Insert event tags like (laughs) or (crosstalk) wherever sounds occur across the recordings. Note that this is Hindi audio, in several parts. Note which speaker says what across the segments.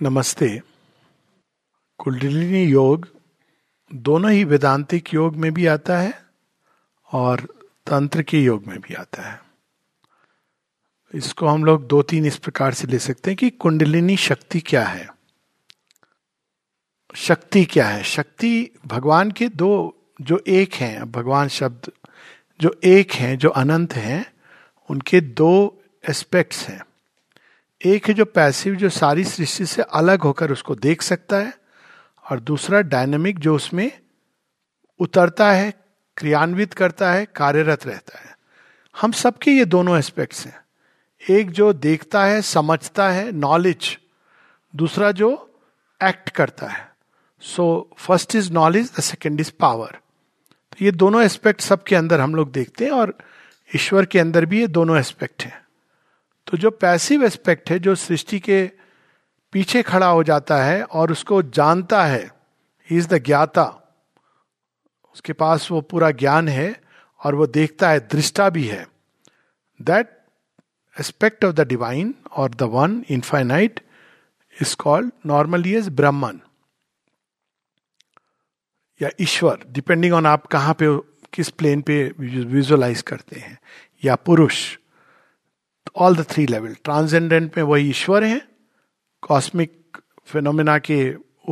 Speaker 1: नमस्ते कुंडलिनी योग दोनों ही वेदांतिक योग में भी आता है और तंत्र के योग में भी आता है इसको हम लोग दो तीन इस प्रकार से ले सकते हैं कि कुंडलिनी शक्ति क्या है शक्ति क्या है शक्ति भगवान के दो जो एक हैं भगवान शब्द जो एक हैं जो अनंत हैं उनके दो एस्पेक्ट्स हैं एक है जो पैसिव जो सारी सृष्टि से अलग होकर उसको देख सकता है और दूसरा डायनेमिक जो उसमें उतरता है क्रियान्वित करता है कार्यरत रहता है हम सबके ये दोनों एस्पेक्ट्स हैं एक जो देखता है समझता है नॉलेज दूसरा जो एक्ट करता है so first is knowledge the second is power तो ये दोनों एस्पेक्ट सबके अंदर हम लोग देखते हैं और ईश्वर के अंदर भी ये दोनों एस्पेक्ट हैं तो जो पैसिव एस्पेक्ट है जो सृष्टि के पीछे खड़ा हो जाता है और उसको जानता है ही इज द ज्ञाता उसके पास वो पूरा ज्ञान है और वो देखता है दृष्टा भी है that aspect of the divine और the one infinite is called normally as Brahman या ईश्वर डिपेंडिंग ऑन आप कहाँ पे किस प्लेन पे विजुअलाइज करते हैं या पुरुष all the three level transcendent में वही ईश्वर है कॉस्मिक फिनोमिना के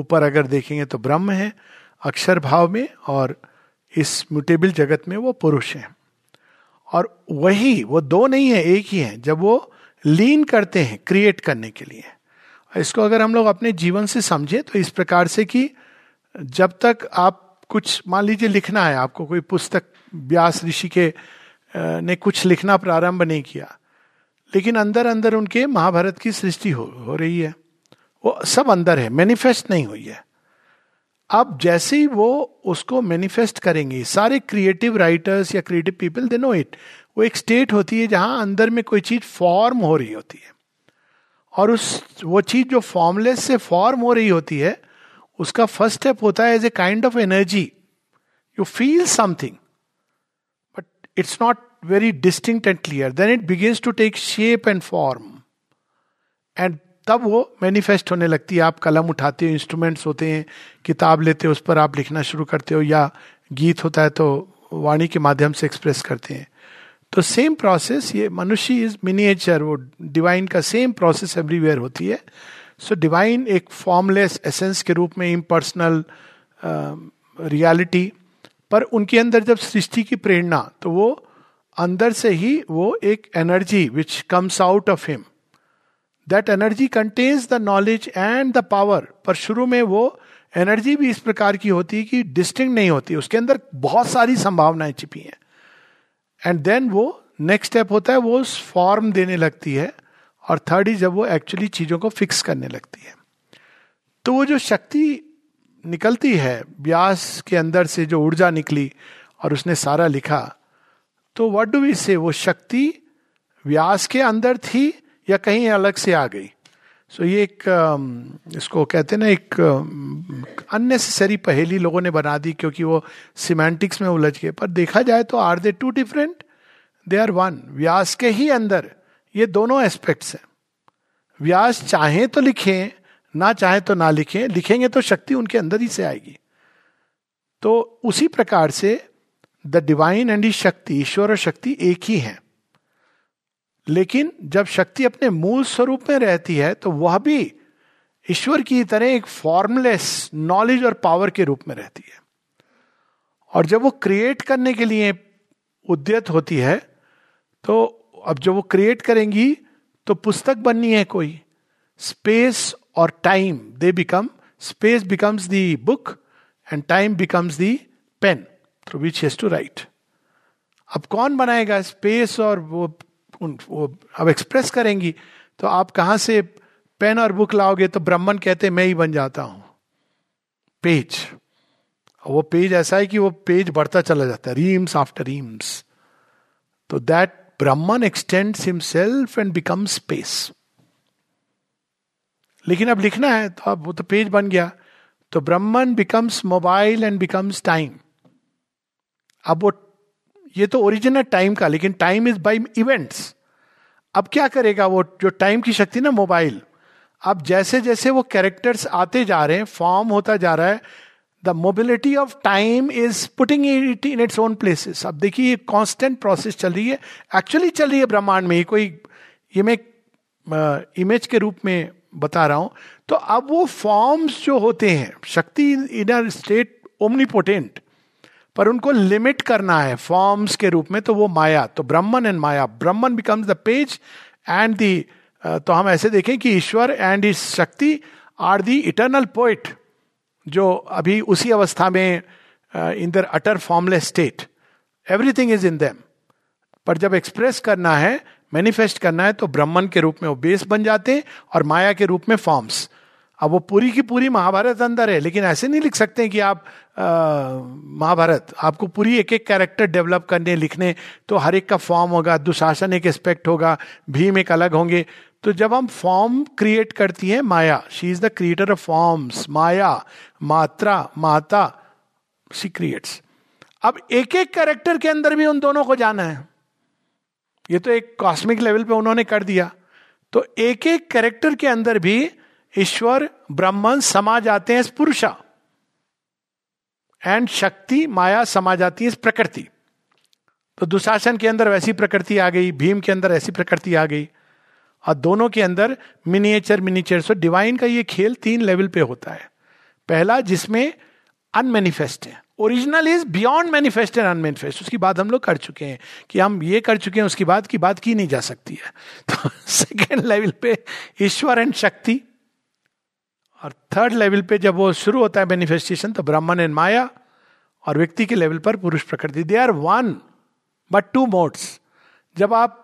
Speaker 1: ऊपर अगर देखेंगे तो ब्रह्म है अक्षर भाव में और इस म्यूटेबल जगत में वो पुरुष हैं और वही वो दो नहीं है एक ही है जब वो लीन करते हैं क्रिएट करने के लिए इसको अगर हम लोग अपने जीवन से समझें तो इस प्रकार से कि जब तक आप कुछ मान लीजिए लिखना है आपको कोई पुस्तक व्यास ऋषि के ने कुछ लिखना प्रारंभ नहीं किया लेकिन अंदर अंदर उनके महाभारत की सृष्टि हो, हो रही है वो सब अंदर है मैनिफेस्ट नहीं हुई है अब जैसे ही वो उसको मैनिफेस्ट करेंगे सारे क्रिएटिव राइटर्स या creative people they know it वो एक स्टेट होती है जहां अंदर में कोई चीज फॉर्म हो रही होती है और उस वो चीज जो फॉर्मलेस से फॉर्म हो रही होती है उसका फर्स्ट स्टेप होता है as a kind of energy you feel something but it's not very distinct and clear then it begins to take shape and form and तब वो मैनिफेस्ट होने लगती है आप कलम उठाते हो इंस्ट्रूमेंट्स होते हैं किताब लेते हो उस पर आप लिखना शुरू करते हो या गीत होता है तो वाणी के माध्यम से एक्सप्रेस करते हैं तो सेम प्रोसेस ये मनुष्य इज मिनिएचर वो डिवाइन का सेम प्रोसेस एवरीवेयर होती है सो डिवाइन एक फॉर्मलेस एसेंस के रूप में इम्पर्सनल रियालिटी पर उनके अंदर जब सृष्टि की प्रेरणा तो वो अंदर से ही वो एक energy which comes out of him that energy contains the knowledge and the power पर शुरू में वो एनर्जी भी इस प्रकार की होती है कि डिस्टिंग नहीं होती उसके अंदर बहुत सारी संभावनाएं छिपी हैं एंड देन वो नेक्स्ट स्टेप होता है वो फॉर्म देने लगती है और थर्ड इज जब वो एक्चुअली चीज़ों को फिक्स करने लगती है तो वो जो शक्ति निकलती है ब्यास के अंदर से जो ऊर्जा निकली और उसने सारा लिखा तो व्हाट डू वी से वो शक्ति व्यास के अंदर थी या कहीं अलग से आ गई सो so, ये एक um, इसको कहते हैं ना एक अननेसेसरी um, पहेली लोगों ने बना दी क्योंकि वो सिमेंटिक्स में उलझ गए पर देखा जाए तो are they two different they are one Vyas के ही अंदर ये दोनों एस्पेक्ट्स हैं व्यास चाहे तो लिखें ना चाहे तो ना लिखें लिखेंगे तो शक्ति उनके अंदर ही से आएगी तो उसी प्रकार से द डिवाइन एंड ही शक्ति ईश्वर और शक्ति एक ही है लेकिन जब शक्ति अपने मूल स्वरूप में रहती है तो वह भी ईश्वर की तरह एक फॉर्मलेस नॉलेज और पावर के रूप में रहती है और जब वो क्रिएट करने के लिए उद्यत होती है तो अब जब वो क्रिएट करेंगी तो पुस्तक बननी है कोई स्पेस और time they become space becomes the book and time becomes the pen through which he to write अब कौन बनाएगा स्पेस और वो उन वो अब एक्सप्रेस करेंगी तो आप कहा से पेन और बुक लाओगे तो ब्राह्मण कहते मैं ही बन जाता हूं पेज और वो पेज ऐसा है कि वो पेज बढ़ता चला जाता है रीम्स आफ्टर रीम्स तो that Brahman extends himself and become space लेकिन अब लिखना है तो अब वो तो पेज बन गया तो Brahman becomes mobile and becomes time अब वो ये तो ओरिजिन है टाइम का लेकिन टाइम इज बाई इवेंट्स अब क्या करेगा वो जो टाइम की शक्ति ना मोबाइल अब जैसे जैसे वो कैरेक्टर्स आते जा रहे हैं फॉर्म होता जा रहा है the mobility of time is putting it in its own places अब देखिए ये कांस्टेंट प्रोसेस चल रही है एक्चुअली चल रही है ब्रह्मांड में ये कोई ये मैं इमेज के रूप में बता रहा हूं तो अब वो फॉर्म्स जो होते हैं शक्ति इन अ स्टेट ओमनीपोटेंट पर उनको लिमिट करना है फॉर्म्स के रूप में तो वो माया तो Brahman and Maya Brahman becomes the page and the तो हम ऐसे देखें कि ईश्वर एंड इस शक्ति आर दी इटर्नल पोइट जो अभी उसी अवस्था में in the utter formless state everything is in them पर जब एक्सप्रेस करना है मैनिफेस्ट करना है तो ब्राह्मण के रूप में वो बेस बन जाते हैं और माया के रूप में फॉर्म्स अब वो पूरी की पूरी महाभारत अंदर है लेकिन ऐसे नहीं लिख सकते कि आप महाभारत आपको पूरी एक एक कैरेक्टर डेवलप करने लिखने तो हर एक का फॉर्म होगा दुशासन एक एस्पेक्ट होगा भीम एक अलग होंगे तो जब हम फॉर्म क्रिएट करती हैं Maya she is the creator of forms Maya मात्रा माता शी क्रिएट्स अब एक एक कैरेक्टर के अंदर भी उन दोनों को जाना है ये तो एक कॉस्मिक लेवल पे उन्होंने कर दिया तो एक एक कैरेक्टर के अंदर भी ईश्वर ब्राह्मण समाज आते हैं पुरुषा एंड शक्ति माया समा जाती है प्रकृति तो दुशासन के अंदर वैसी प्रकृति आ गई भीम के अंदर ऐसी प्रकृति आ गई और दोनों के अंदर मिनिएचर मिनिएचर सो डिवाइन का ये खेल तीन लेवल पे होता है पहला जिसमें अनमेनिफेस्ट है original is beyond manifest and unmanifest उसकी बात हम लोग कर चुके हैं कि हम ये कर चुके हैं उसकी बात की बात की नहीं जा सकती है (laughs) तो सेकेंड लेवल पे ईश्वर एंड शक्ति और थर्ड लेवल पे जब वो शुरू होता है मैनिफेस्टेशन तो ब्राह्मण एंड माया और व्यक्ति के लेवल पर पुरुष प्रकृति they are one but two modes जब आप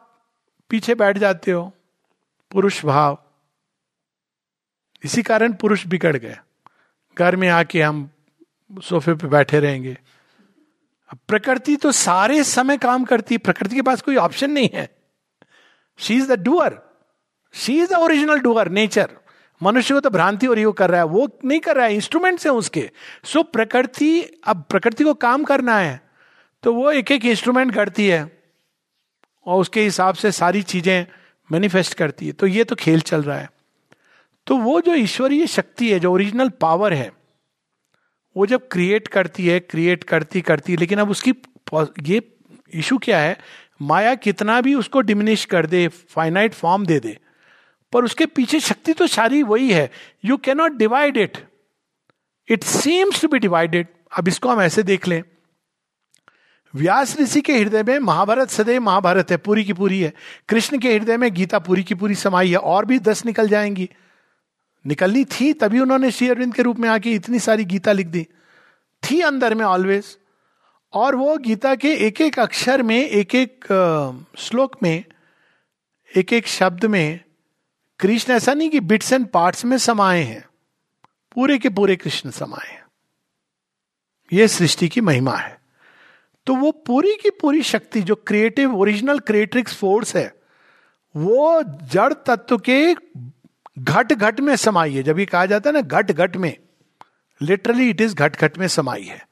Speaker 1: पीछे बैठ जाते हो पुरुष भाव इसी कारण पुरुष बिगड़ गए घर में आके हम सोफे पे बैठे रहेंगे अब प्रकृति तो सारे समय काम करती है प्रकृति के पास कोई ऑप्शन नहीं है she is the doer she is the original doer nature मनुष्य को तो भ्रांति और योग कर रहा है वो नहीं कर रहा है इंस्ट्रूमेंट है उसके सो प्रकृति अब प्रकृति को काम करना है तो वो एक एक इंस्ट्रूमेंट करती है और उसके हिसाब से सारी चीजें मैनिफेस्ट करती है तो ये तो खेल चल रहा है तो वो जो ईश्वरीय शक्ति है जो ओरिजिनल पावर है वो जब क्रिएट करती है क्रिएट करती करती लेकिन अब उसकी ये इशू क्या है माया कितना भी उसको डिमिनिश कर दे फाइनाइट फॉर्म दे दे पर उसके पीछे शक्ति तो सारी वही है you cannot divide it it seems to be divided अब इसको हम ऐसे देख लें व्यास ऋषि के हृदय में महाभारत सदैव महाभारत है पूरी की पूरी है कृष्ण के हृदय में गीता पूरी की पूरी समाई है और भी दस निकल जाएंगी निकलनी थी तभी उन्होंने श्री अरविंद के रूप में आके इतनी सारी गीता लिख दी थी अंदर में ऑलवेज और वो गीता के एक एक अक्षर में एक एक श्लोक में एक एक शब्द में कृष्ण ऐसा नहीं कि बिट्स एंड पार्ट्स में समाये हैं पूरे के पूरे कृष्ण समाये हैं ये सृष्टि की महिमा है तो वो पूरी की पूरी शक्ति जो क्रिएटिव ओरिजिनल क्रिएटिक्स फोर्स है वो जड़ तत्व के घट घट में समाई है जब ये कहा जाता है ना घट घट में लिटरली इट इज घट घट में समाई है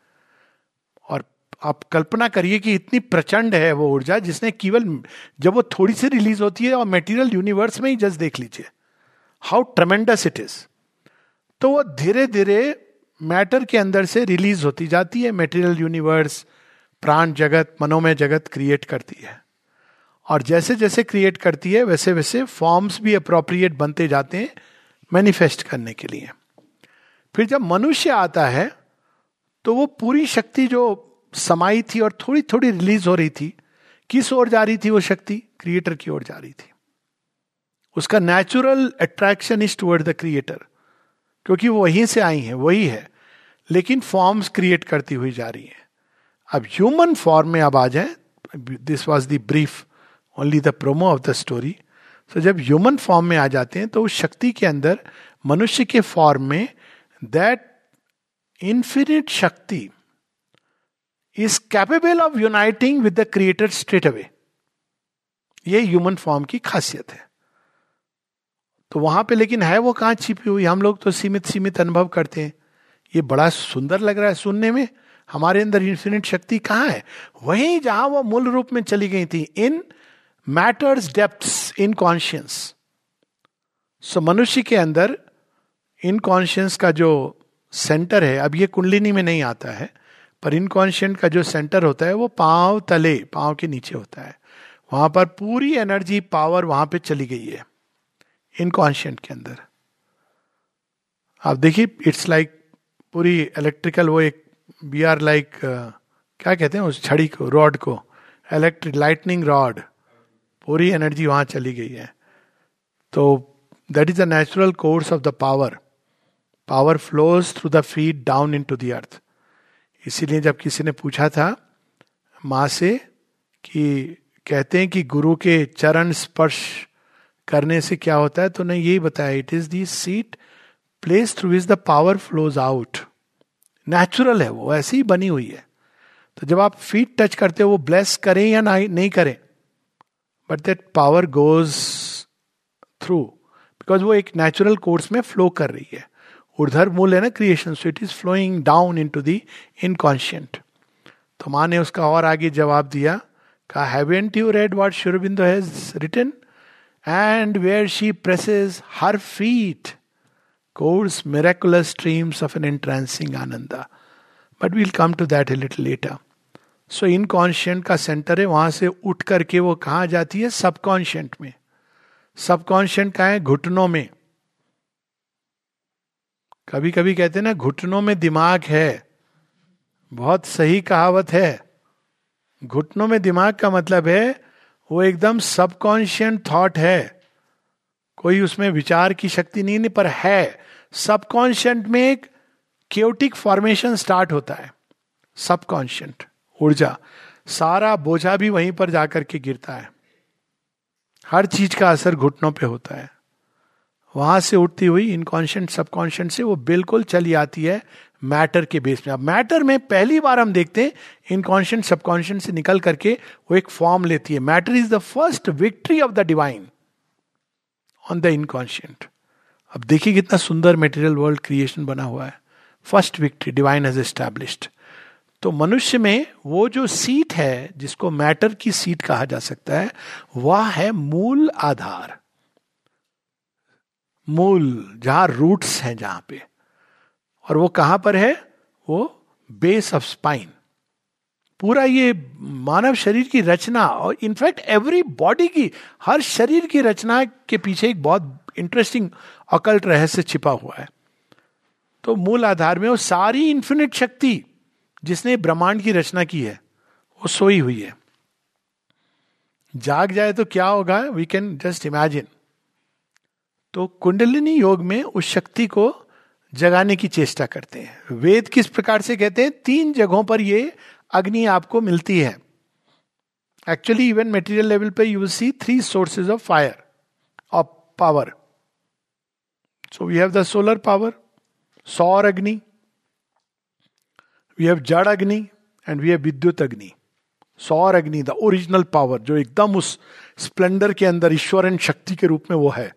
Speaker 1: आप कल्पना करिए कि इतनी प्रचंड है वो ऊर्जा जिसने केवल जब वो थोड़ी सी रिलीज होती है और मेटीरियल यूनिवर्स में ही जस्ट देख लीजिए हाउ ट्रमेंडस इट इज तो वो धीरे धीरे मैटर के अंदर से रिलीज होती जाती है मेटीरियल यूनिवर्स प्राण जगत मनोमय जगत क्रिएट करती है और जैसे जैसे क्रिएट करती है वैसे वैसे फॉर्म्स भी अप्रोप्रिएट बनते जाते हैं मैनिफेस्ट करने के लिए फिर जब मनुष्य आता है तो वो पूरी शक्ति जो समाई थी और थोड़ी थोड़ी रिलीज हो रही थी किस ओर जा रही थी वो शक्ति क्रिएटर की ओर जा रही थी उसका natural attraction is toward the creator क्योंकि वो वहीं से आई है वही है लेकिन फॉर्म्स क्रिएट करती हुई जा रही है अब ह्यूमन फॉर्म में अब आ जाए this was the brief only the promo of the story so जब ह्यूमन फॉर्म में आ जाते हैं तो उस शक्ति के अंदर मनुष्य के फॉर्म में that infinite shakti is capable of uniting with the creator straight away ये ह्यूमन फॉर्म की खासियत है तो वहां पे लेकिन है वो कहां छिपी हुई हम लोग तो सीमित सीमित अनुभव करते हैं ये बड़ा सुंदर लग रहा है सुनने में हमारे अंदर इंफिनिट शक्ति कहां है वहीं जहां वो मूल रूप में चली गई थी in matters depth in conscience so मनुष्य के अंदर इन कॉन्शियंस का जो सेंटर है अब ये कुंडलिनी में नहीं आता है पर इनकॉन्शियंट का जो सेंटर होता है वो पांव तले पांव के नीचे होता है वहां पर पूरी एनर्जी पावर वहां पे चली गई है इनकॉन्शियंट के अंदर आप देखिए इट्स लाइक पूरी इलेक्ट्रिकल वो एक वी आर लाइक क्या कहते हैं उस छड़ी को रॉड को इलेक्ट्रिक लाइटनिंग रॉड पूरी एनर्जी वहां चली गई है तो that is the natural course of the power power flows through the feet down into the earth earth इसीलिए जब किसी ने पूछा था माँ से कि कहते हैं कि गुरु के चरण स्पर्श करने से क्या होता है तो उन्हें यही बताया it is the seat place through is the power flows out natural है वो ऐसी ही बनी हुई है तो जब आप फीट टच करते हो वो ब्लेस करें या ना नहीं करें but that power goes through because वो एक नेचुरल कोर्स में फ्लो कर रही है ऊर्धर मूल है ना creation so it is flowing down into the inconscient तो माँ ने उसका और आगे जवाब दिया कहा and you read what Sri Aurobindo has written and where she presses her feet course miraculous streams of an entrancing Ananda but we'll come to that a little later so inconscient का सेंटर है वहां से उठ करके वो कहाँ जाती है सबकॉन्शियंट में सबकॉन्शियंट का है घुटनों में कभी कभी कहते हैं ना घुटनों में दिमाग है बहुत सही कहावत है घुटनों में दिमाग का मतलब है वो एकदम सबकॉन्शियंट थॉट है कोई उसमें विचार की शक्ति नहीं, नहीं पर है सबकॉन्शियंट में एक क्योटिक फॉर्मेशन स्टार्ट होता है सबकॉन्शियंट ऊर्जा सारा बोझा भी वहीं पर जाकर के गिरता है हर चीज का असर घुटनों पे होता है वहां से उठती हुई इनकॉन्शियंट सबकॉन्शियंट से वो बिल्कुल चली आती है मैटर के बेस में अब मैटर में पहली बार हम देखते हैं इनकॉन्शियंट सबकॉन्शियंट से निकल करके वो एक फॉर्म लेती है matter is the first victory of the divine on the inconscient अब देखिए कितना सुंदर मेटेरियल वर्ल्ड क्रिएशन बना हुआ है first victory divine has established तो मनुष्य में वो जो सीट है जिसको मैटर की सीट कहा जा सकता है वह है मूल आधार मूल जहां रूट्स हैं जहां पे और वो कहां पर है वो बेस ऑफ स्पाइन पूरा ये मानव शरीर की रचना और इनफैक्ट एवरी बॉडी की हर शरीर की रचना के पीछे एक बहुत इंटरेस्टिंग अकल्ट रहस्य छिपा हुआ है तो मूल आधार में वो सारी इन्फिनिट शक्ति जिसने ब्रह्मांड की रचना की है वो सोई हुई है जाग जाए तो क्या होगा वी कैन जस्ट इमेजिन तो कुंडलिनी योग में उस शक्ति को जगाने की चेष्टा करते हैं वेद किस प्रकार से कहते हैं तीन जगहों पर ये अग्नि आपको मिलती है एक्चुअली इवन मेटीरियल लेवल पर you see three sources of fire of power so we have the solar power सौर अग्नि वी हैव जड़ अग्नि एंड वी हैव विद्युत अग्नि सौर अग्नि द ओरिजिनल पावर जो एकदम उस स्प्लेंडर के अंदर ईश्वर एंड शक्ति के रूप में वो है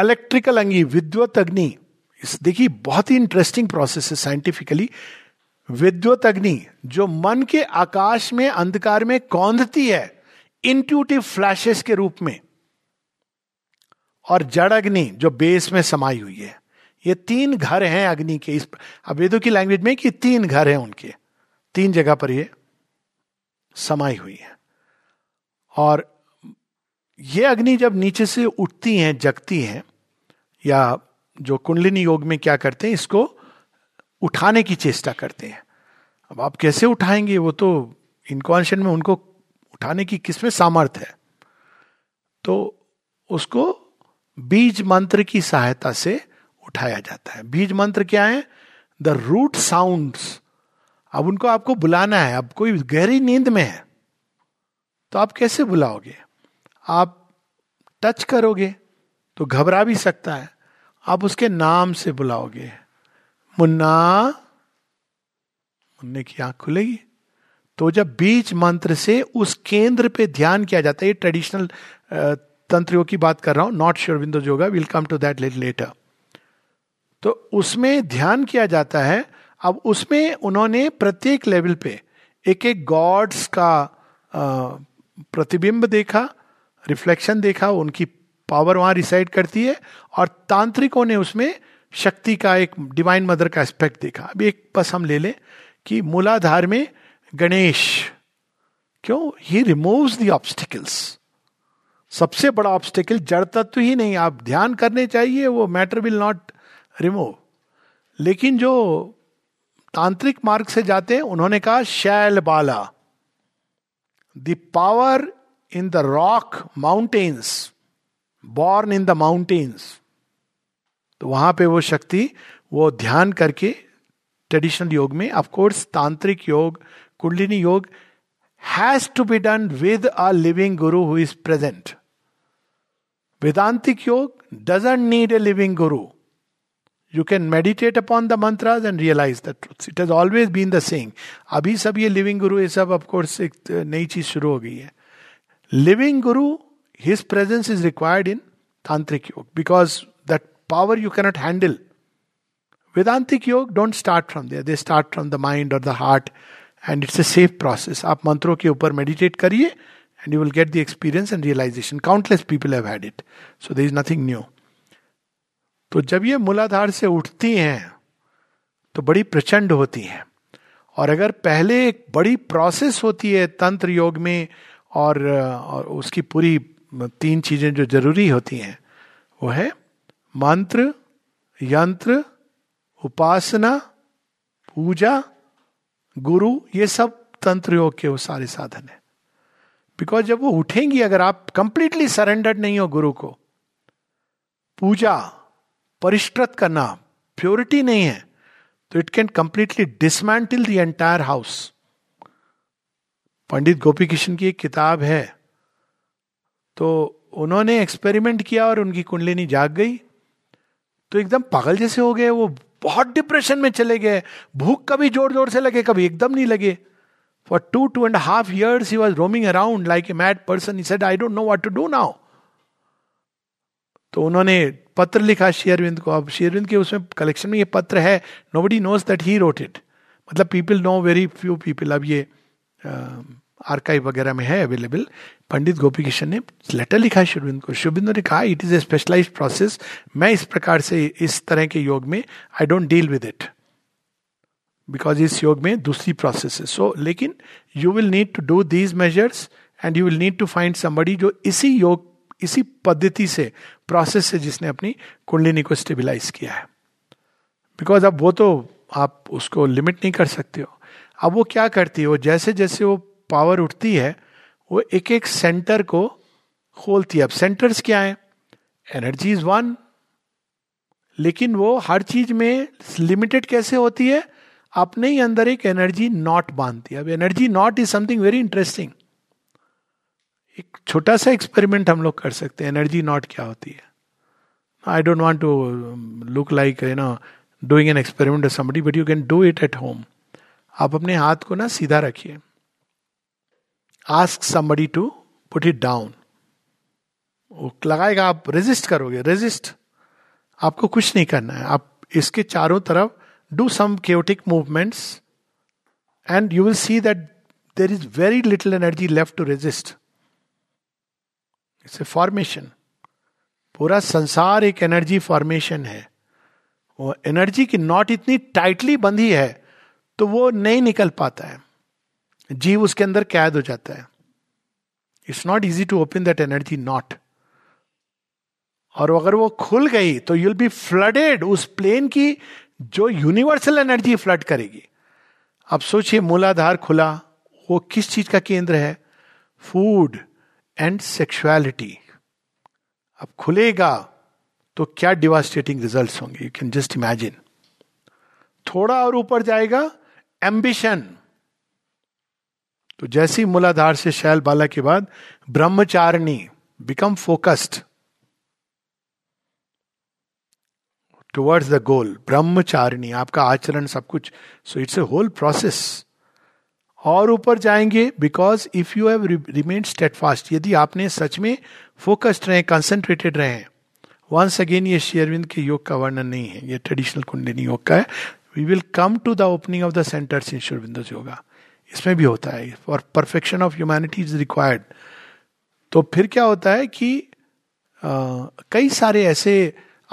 Speaker 1: इलेक्ट्रिकल अंगी विद्युत अग्नि देखिए बहुत ही इंटरेस्टिंग प्रोसेस है साइंटिफिकली विद्युत अग्नि जो मन के आकाश में अंधकार में कौंधती है इंट्यूटिव फ्लैशेस के रूप में और जड़ अग्नि जो बेस में समाई हुई है ये तीन घर हैं अग्नि के इस वेदों की लैंग्वेज में कि तीन घर हैं उनके तीन जगह पर ये समाई हुई है और ये अग्नि जब नीचे से उठती हैं जगती हैं या जो कुंडलिनी योग में क्या करते हैं इसको उठाने की चेष्टा करते हैं अब आप कैसे उठाएंगे वो तो इनकॉन्शन में उनको उठाने की किसमें सामर्थ है तो उसको बीज मंत्र की सहायता से उठाया जाता है बीज मंत्र क्या है द रूट साउंड्स अब उनको आपको बुलाना है अब कोई गहरी नींद में है तो आप कैसे बुलाओगे आप टच करोगे तो घबरा भी सकता है आप उसके नाम से बुलाओगे मुन्ना मुन्ने की आंख खुलेगी तो जब बीज मंत्र से उस केंद्र पे ध्यान किया जाता है ये ट्रेडिशनल तंत्रियों की बात कर रहा हूं not sure विंदो Joga will come to that later तो उसमें ध्यान किया जाता है अब उसमें उन्होंने प्रत्येक लेवल पे एक एक गॉड्स का प्रतिबिंब देखा रिफ्लेक्शन देखा उनकी पावर वहां रिसाइड करती है और तांत्रिकों ने उसमें शक्ति का एक डिवाइन मदर का एस्पेक्ट देखा अब एक बस हम ले लें कि मूलाधार में गणेश क्यों ही रिमूव्स दी ऑब्स्टिकल्स सबसे बड़ा ऑब्स्टिकल जड़ तत्व ही नहीं आप ध्यान करने चाहिए वो मैटर विल नॉट रिमूव लेकिन जो तांत्रिक मार्ग से जाते हैं उन्होंने कहा Shail Bala the power in the rock mountains born in the mountains तो वहां पे वो शक्ति वो ध्यान करके ट्रेडिशनल योग में of course tantric yoga Kundalini yoga has to be done with a living guru who is present Vedantic yoga doesn't need a living guru you can meditate upon the mantras and realise the truth it has always been the same अभी सब ये लिविंग गुरु ये सब ऑफकोर्स एक नई चीज शुरू हो गई है living Guru his presence is required in tantric yoga because that power you cannot handle vedantic yoga don't start from there they start from the mind or the heart and it's a safe process आप मंत्रों के ऊपर मेडिटेट करिए and you will get the experience and realisation countless people have had it so there is nothing new तो जब ये मूलाधार से उठती हैं तो बड़ी प्रचंड होती हैं और अगर पहले एक बड़ी प्रोसेस होती है तंत्र योग में और, और उसकी पूरी तीन चीजें जो जरूरी होती हैं वो है मंत्र यंत्र उपासना पूजा गुरु ये सब तंत्र योग के वो सारे साधन है बिकॉज जब वो उठेंगी अगर आप कंप्लीटली सरेंडर्ड नहीं हो गुरु को पूजा परिष्कृत करना प्योरिटी नहीं है तो it can completely dismantle the entire house Pandit Gopi Kishan की एक किताब है तो उन्होंने एक्सपेरिमेंट किया और उनकी कुंडलिनी जाग गई तो एकदम पागल जैसे हो गए वो बहुत डिप्रेशन में चले गए भूख कभी जोर जोर से लगे कभी एकदम नहीं लगे for two two and half years he was roaming around like a mad person said I don't know what to do now तो उन्होंने पत्र लिखा शेयरविंद को अब शेयरविंद के उसमें कलेक्शन में ये पत्र है nobody knows that he wrote it मतलब people no very few people अब ये uh, आर्काइव वगैरह में है अवेलेबल पंडित गोपी किशन ने लेटर लिखा है शुभिंद को शुभिंदु ने कहा it is a specialise process मैं इस प्रकार से इस तरह के योग में I don't deal with it because इस योग में दूसरी प्रोसेस है सो लेकिन you will need to do these measures and you will need to find somebody जो इसी योग इसी पद्धति से प्रोसेस से जिसने अपनी कुंडलिनी को स्टेबलाइज किया है बिकॉज अब वो तो आप उसको लिमिट नहीं कर सकते हो अब वो क्या करती है वो जैसे जैसे वो पावर उठती है वो एक एक सेंटर को खोलती है अब सेंटर्स क्या है एनर्जी इज वन लेकिन वो हर चीज में लिमिटेड कैसे होती है अपने ही अंदर एक एनर्जी नॉट बांधती है अब energy knot is something very interesting एक छोटा सा एक्सपेरिमेंट हम लोग कर सकते हैं एनर्जी नॉट क्या होती है I don't want to look like you know doing an experiment समी but you can do it at home आप अपने हाथ को ना सीधा रखिए ask somebody to put it down वो लगाएगा आप रेजिस्ट करोगे रेजिस्ट आपको कुछ नहीं करना है आप इसके चारों तरफ do some chaotic movements and you will see that there is very little energy left to resist it's a formation पूरा संसार एक एनर्जी फॉर्मेशन है वो एनर्जी की नॉट इतनी टाइटली बंधी है तो वो नहीं निकल पाता है जीव उसके अंदर कैद हो जाता है it's not easy to open that energy knot और अगर वो खुल गई तो यूल बी फ्लडेड उस प्लेन की जो यूनिवर्सल एनर्जी फ्लड करेगी अब सोचिए मूलाधार खुला वो किस चीज का केंद्र है फूड एंड सेक्सुअलिटी अब खुलेगा तो क्या डिवास्टेटिंग रिजल्ट होंगे यू कैन जस्ट इमेजिन थोड़ा और ऊपर जाएगा एम्बिशन तो जैसे ही मूलाधार से शैल बाला के बाद Brahmacharini become focused towards the goal Brahmacharini आपका आचरण सब कुछ so it's a whole process और ऊपर जाएंगे because if you have remain steadfast यदि आपने सच में फोकस्ड रहे कंसेंट्रेटेड रहे वंस अगेन ये शेयरविंद के योग का वर्णन नहीं है ये ट्रेडिशनल कुंडली योग का है we will come to the opening of the centres in Sri Aurobindo's yoga इसमें भी होता है और perfection of humanity is required तो फिर क्या होता है कि आ, कई सारे ऐसे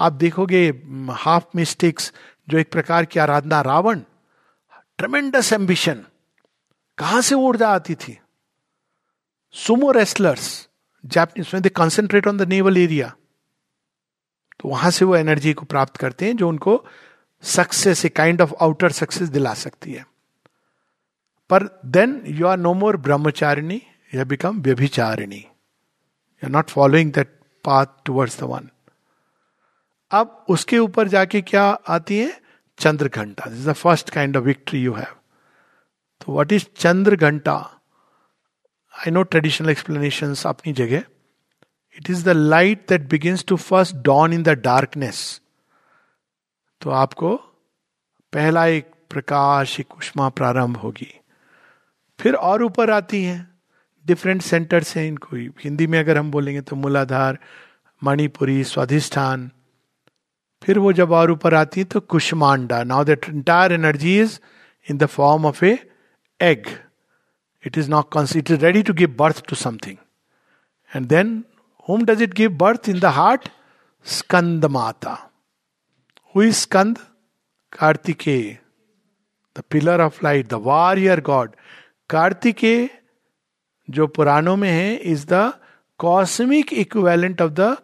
Speaker 1: आप देखोगे हाफ मिस्टेक्स जो एक प्रकार की आराधना रावण ट्रमेंडस एम्बिशन कहां से ऊर्जा आती थी सुमो रेस्लर्स जैपनीज में they concentrate on the navel area तो वहां से वो एनर्जी को प्राप्त करते हैं जो उनको success a kind of outer success दिला सकती है पर then you are no more Brahmacharini you have become vyabhicharini you are not following that path towards the one अब उसके ऊपर जाके क्या आती है Chandra Ghanta this the first kind of victory you have तो what is Chandra Ghanta I know traditional explanation अपनी जगह it is the light that begin to first dawn in the darkness तो आपको पहला एक प्रकाश एक उष्मा प्रारंभ होगी फिर और ऊपर आती हैं डिफरेंट सेंटर्स हैं इनको हिंदी में अगर हम बोलेंगे तो मूलाधार मणिपुरी स्वाधिष्ठान फिर वो जब और ऊपर आती है तो Kushmanda now that entire energy is in the form of a egg it is not cons it is ready to give birth to something and then how does it give birth in the heart Skanda Mata हुई Skanda Kartikeya the pillar of light the warrior god Kartikeya जो पुराणों में है is the cosmic equivalent of the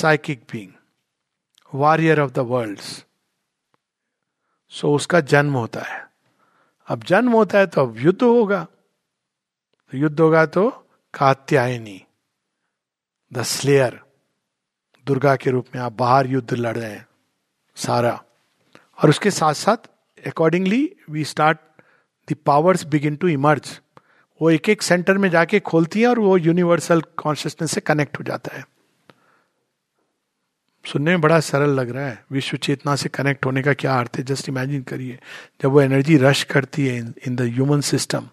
Speaker 1: psychic being warrior of the world so उसका जन्म होता है अब जन्म होता है तो अब युद्ध होगा तो युद्ध होगा तो कात्यायनी द स्लेयर दुर्गा के रूप में आप बाहर युद्ध लड़ रहे हैं सारा और उसके साथ साथ accordingly we start powers begin to emerge वो एक एक सेंटर में जाके खोलती है और वो यूनिवर्सल कॉन्शियसनेस से कनेक्ट हो जाता है सुनने में बड़ा सरल लग रहा है विश्व चेतना से कनेक्ट होने का क्या अर्थ है जस्ट इमेजिन करिए जब वो एनर्जी रश करती है इन द ह्यूमन सिस्टम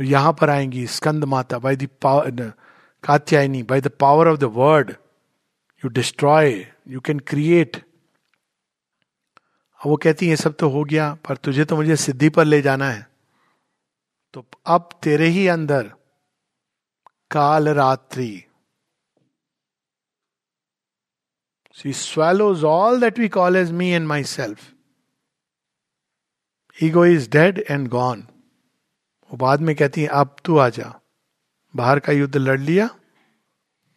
Speaker 1: यहां पर आएंगी Skanda Mata by the power Katyayani by the power of the word you destroy you can create वो कहती है सब तो हो गया पर तुझे तो मुझे सिद्धि पर ले जाना है तो अब तेरे ही अंदर Kaal Ratri she swallows all that we call as me and my self ego is dead and gone वो बाद में कहती है अब तू आ जा बाहर का युद्ध लड़ लिया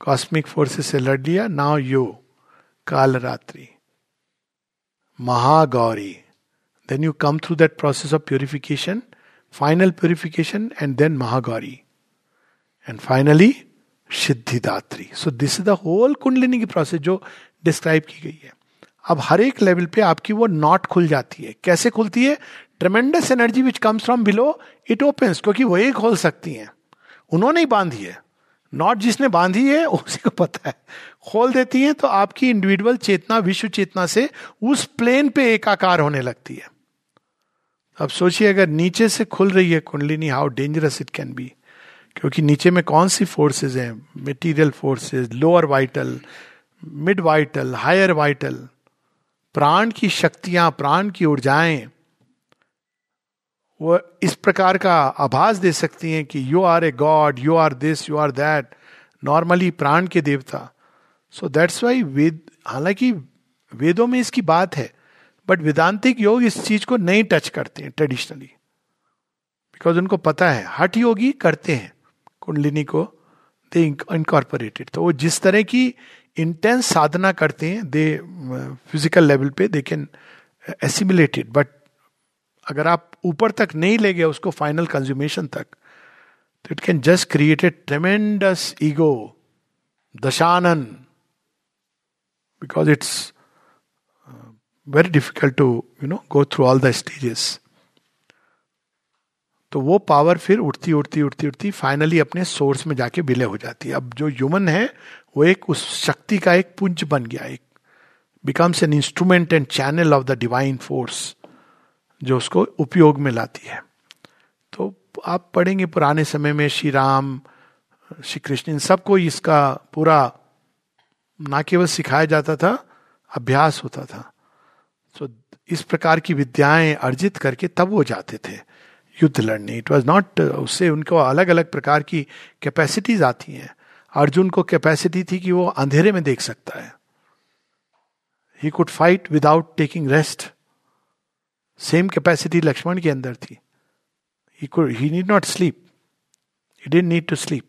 Speaker 1: कॉस्मिक फोर्सेस से लड़ लिया नाउ यू काल रात्रि Mahagauri. Then you come through that process of purification, final purification, and then Mahagauri. And finally, Siddhidatri. So this is the whole Kundalini process जो डिस्क्राइब ki gayi hai. अब हर एक लेवल पे आपकी वो नॉट खुल जाती है कैसे खुलती है tremendous energy which comes from below it open क्योंकि वो ही खोल सकती हैं उन्होंने ही बांधी है नॉट जिसने बांधी है उसी को पता है खोल देती है तो आपकी इंडिविजुअल चेतना विश्व चेतना से उस प्लेन पे एकाकार होने लगती है अब सोचिए अगर नीचे से खुल रही है kundalini how dangerous it can be क्योंकि नीचे में कौन सी फोर्सेज हैं material forces lower vital mid vital higher vital प्राण की शक्तियां प्राण की ऊर्जाएं वो इस प्रकार का आभास दे सकती हैं कि you are a god you are this you are that normally प्राण के देवता सो दैट्स वाई वेद हालांकि वेदों में इसकी बात है बट वेदांतिक योग इस चीज को नहीं टच करते हैं ट्रेडिशनली बिकॉज उनको पता है हठ योगी करते हैं कुंडलिनी को दे इनकॉर्पोरेटेड तो वो जिस तरह की इंटेंस साधना करते हैं दे फिजिकल लेवल पे दे कैन एसिमुलेटेड बट अगर आप ऊपर तक नहीं ले गए उसको फाइनल कंज्यूमेशन तक तो it can just create a tremendous ego Dashanan because it's very difficult to you know go through all the stages तो वो पावर फिर उठती उठती उठती उठती फाइनली अपने सोर्स में जाके विलय हो जाती है अब जो ह्यूमन है वो एक उस शक्ति का एक पुंज बन गया एक becomes an instrument and channel of the divine force जो उसको उपयोग में लाती है तो आप पढ़ेंगे पुराने समय में श्री राम श्री कृष्ण इन सबको इसका पूरा ना केवल सिखाया जाता था अभ्यास होता था तो इस प्रकार की विद्याएं अर्जित करके तब वो जाते थे युद्ध लड़ने इट वॉज नॉट उससे उनको अलग अलग प्रकार की कैपेसिटीज आती हैं अर्जुन को कैपेसिटी थी कि वो अंधेरे में देख सकता है he could fight without taking rest same capacity Lakshman के अंदर थी he need not sleep he did need to sleep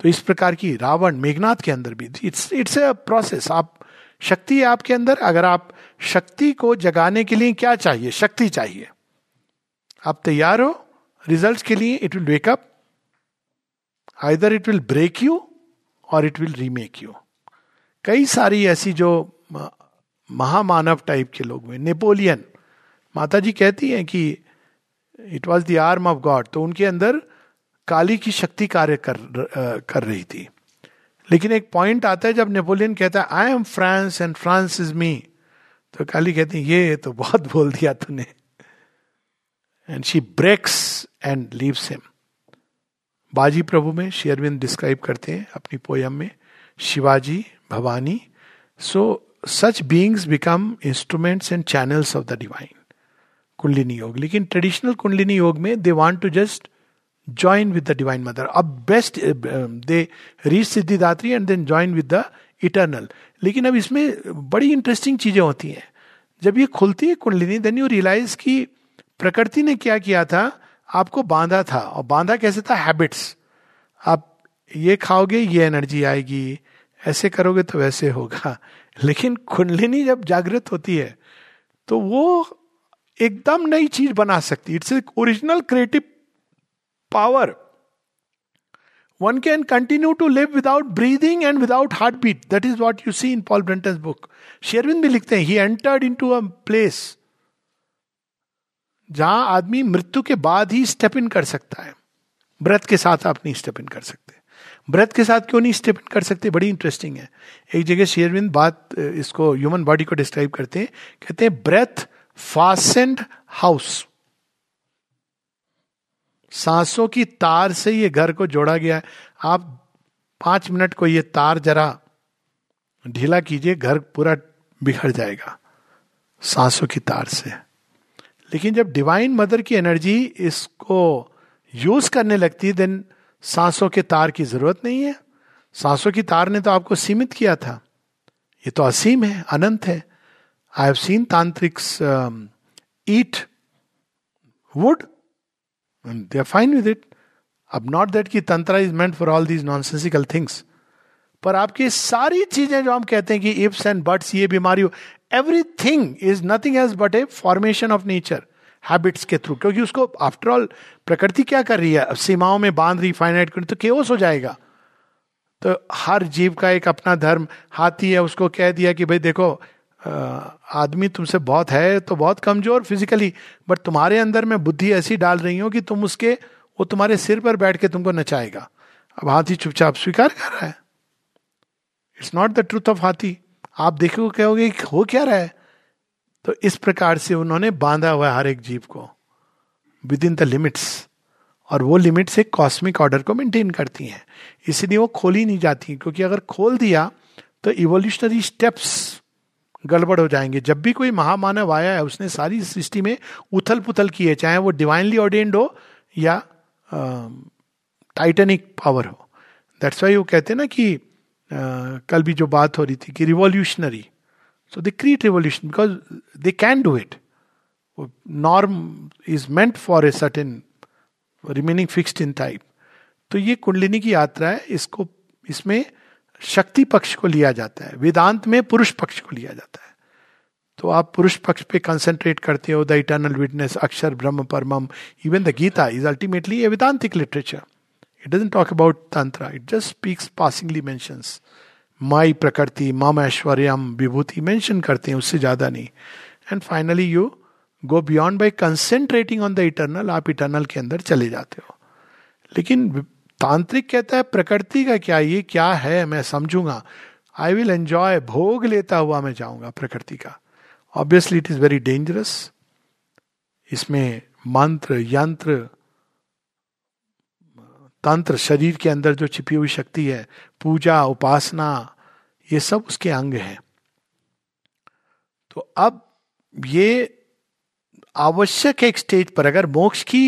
Speaker 1: तो इस प्रकार की रावण मेघनाथ के अंदर भी इट्स इट्स अ प्रोसेस आप शक्ति है आपके अंदर अगर आप शक्ति को जगाने के लिए क्या चाहिए शक्ति चाहिए आप तैयार हो रिजल्ट्स के लिए it will wake up either it will break you और इट विल रीमेक यू कई सारी ऐसी जो महामानव टाइप के लोग हुए नेपोलियन माता जी कहती हैं कि it was the arm of God तो उनके अंदर काली की शक्ति कार्य कर कर रही थी लेकिन एक पॉइंट आता है जब नेपोलियन कहता है I am France and France is me तो काली कहती ये तो बहुत बोल दिया तूने and she breaks and leaves him Baji Prabhu में शेयरविंद डिस्क्राइब करते हैं अपनी पोयम में Shivaji Bhavani so such beings become instruments and channels of the divine kundalini yoga लेकिन ट्रेडिशनल कुंडलिनी योग में they want to just join with the divine mother अब best they reach Siddhidatri and then join with the eternal लेकिन अब इसमें बड़ी इंटरेस्टिंग चीजें होती हैं जब ये खुलती है कुंडलिनी देन यू रियलाइज कि प्रकृति ने क्या किया था आपको बांधा था और बांधा कैसे था हैबिट्स आप ये खाओगे ये एनर्जी आएगी ऐसे करोगे तो वैसे होगा (laughs) लेकिन कुंडलिनी जब जागृत होती है तो वो एकदम नई चीज बना सकती it's original creative power one can continue to live without breathing and without heart beat that is what you see in Paul Brunton book Sherwin भी लिखते हैं he entered into a place जहां आदमी मृत्यु के बाद ही स्टेप इन कर सकता है ब्रत के साथ आप नहीं स्टेप इन कर सकते ब्रत के साथ क्यों नहीं स्टेप इन कर सकते बड़ी इंटरेस्टिंग है एक जगह शेरविंद बात इसको ह्यूमन बॉडी को डिस्क्राइब करते हैं कहते हैं ब्रेथ फासेंड हाउस सांसों की तार से ये घर को जोड़ा गया है आप पांच मिनट को ये तार जरा ढीला कीजिए घर पूरा बिखर जाएगा सांसों की तार से लेकिन जब डिवाइन मदर की एनर्जी इसको यूज करने लगती है देन सांसों के तार की जरूरत नहीं है सांसों की तार ने तो आपको सीमित किया था ये तो असीम है अनंत है I have seen tantrics eat um, wood wood and fine with it अब नॉट दैट कि tantra is meant for all these nonsensical things पर आपकी सारी चीजें जो हम कहते हैं कि इफ्स एंड बट्स ये बीमारी हो everything is nothing as but a formation of nature habits के थ्रू क्योंकि उसको आफ्टर ऑल प्रकृति क्या कर रही है सीमाओं में बांध रही फाइनाइट कर तो केओस हो जाएगा तो हर जीव का एक अपना धर्म हाथी है उसको कह दिया कि भाई देखो आदमी तुमसे बहुत है तो बहुत कमजोर फिजिकली बट तुम्हारे अंदर में बुद्धि ऐसी डाल रही हो कि तुम उसके वो तुम्हारे सिर पर बैठ के तुमको नचाएगा अब हाथी चुपचाप स्वीकार कर रहा है it's not the truth of हाथी आप देखो कहोगे हो क्या रहा है तो इस प्रकार से उन्होंने बांधा हुआ हर एक जीव को विद इन द लिमिट्स और वो लिमिट्स एक कॉस्मिक ऑर्डर को मेंटेन करती हैं इसीलिए वो खोली नहीं जाती क्योंकि अगर खोल दिया तो इवोल्यूशनरी स्टेप्स गड़बड़ हो जाएंगे जब भी कोई महामानव आया है उसने सारी सृष्टि में उथल पुथल की है चाहे वो डिवाइनली ऑर्डेंड हो या टाइटेनिक पावर हो दैट्स वाई वो कहते हैं ना कि आ, कल भी जो बात हो रही थी कि revolutionary so they create revolution because they can do it norm is meant for a certain remaining fixed in type तो ये कुंडलिनी की यात्रा है इसको इसमें शक्ति पक्ष को लिया जाता है वेदांत में पुरुष पक्ष को लिया जाता है तो आप पुरुष पक्ष पे कंसंट्रेट करते हो द इटर्नल विटनेस अक्षर ब्रह्म परमम even the Gita is ultimately a Vedantic literature it doesn't talk about tantra it just speaks passingly मैं माई प्रकृति माम ऐश्वर्यम विभूति मैंशन करते हैं उससे ज्यादा नहीं and finally you go beyond by concentrating on the eternal आप इटर्नल के अंदर चले जाते हो लेकिन तांत्रिक कहता है प्रकृति का क्या ये क्या है मैं समझूंगा आई विल एंजॉय भोग लेता हुआ मैं जाऊंगा प्रकृति का obviously it is very dangerous इसमें मंत्र यंत्र तंत्र शरीर के अंदर जो छिपी हुई शक्ति है पूजा उपासना ये सब उसके अंग हैं तो अब ये आवश्यक है एक स्टेज पर अगर मोक्ष की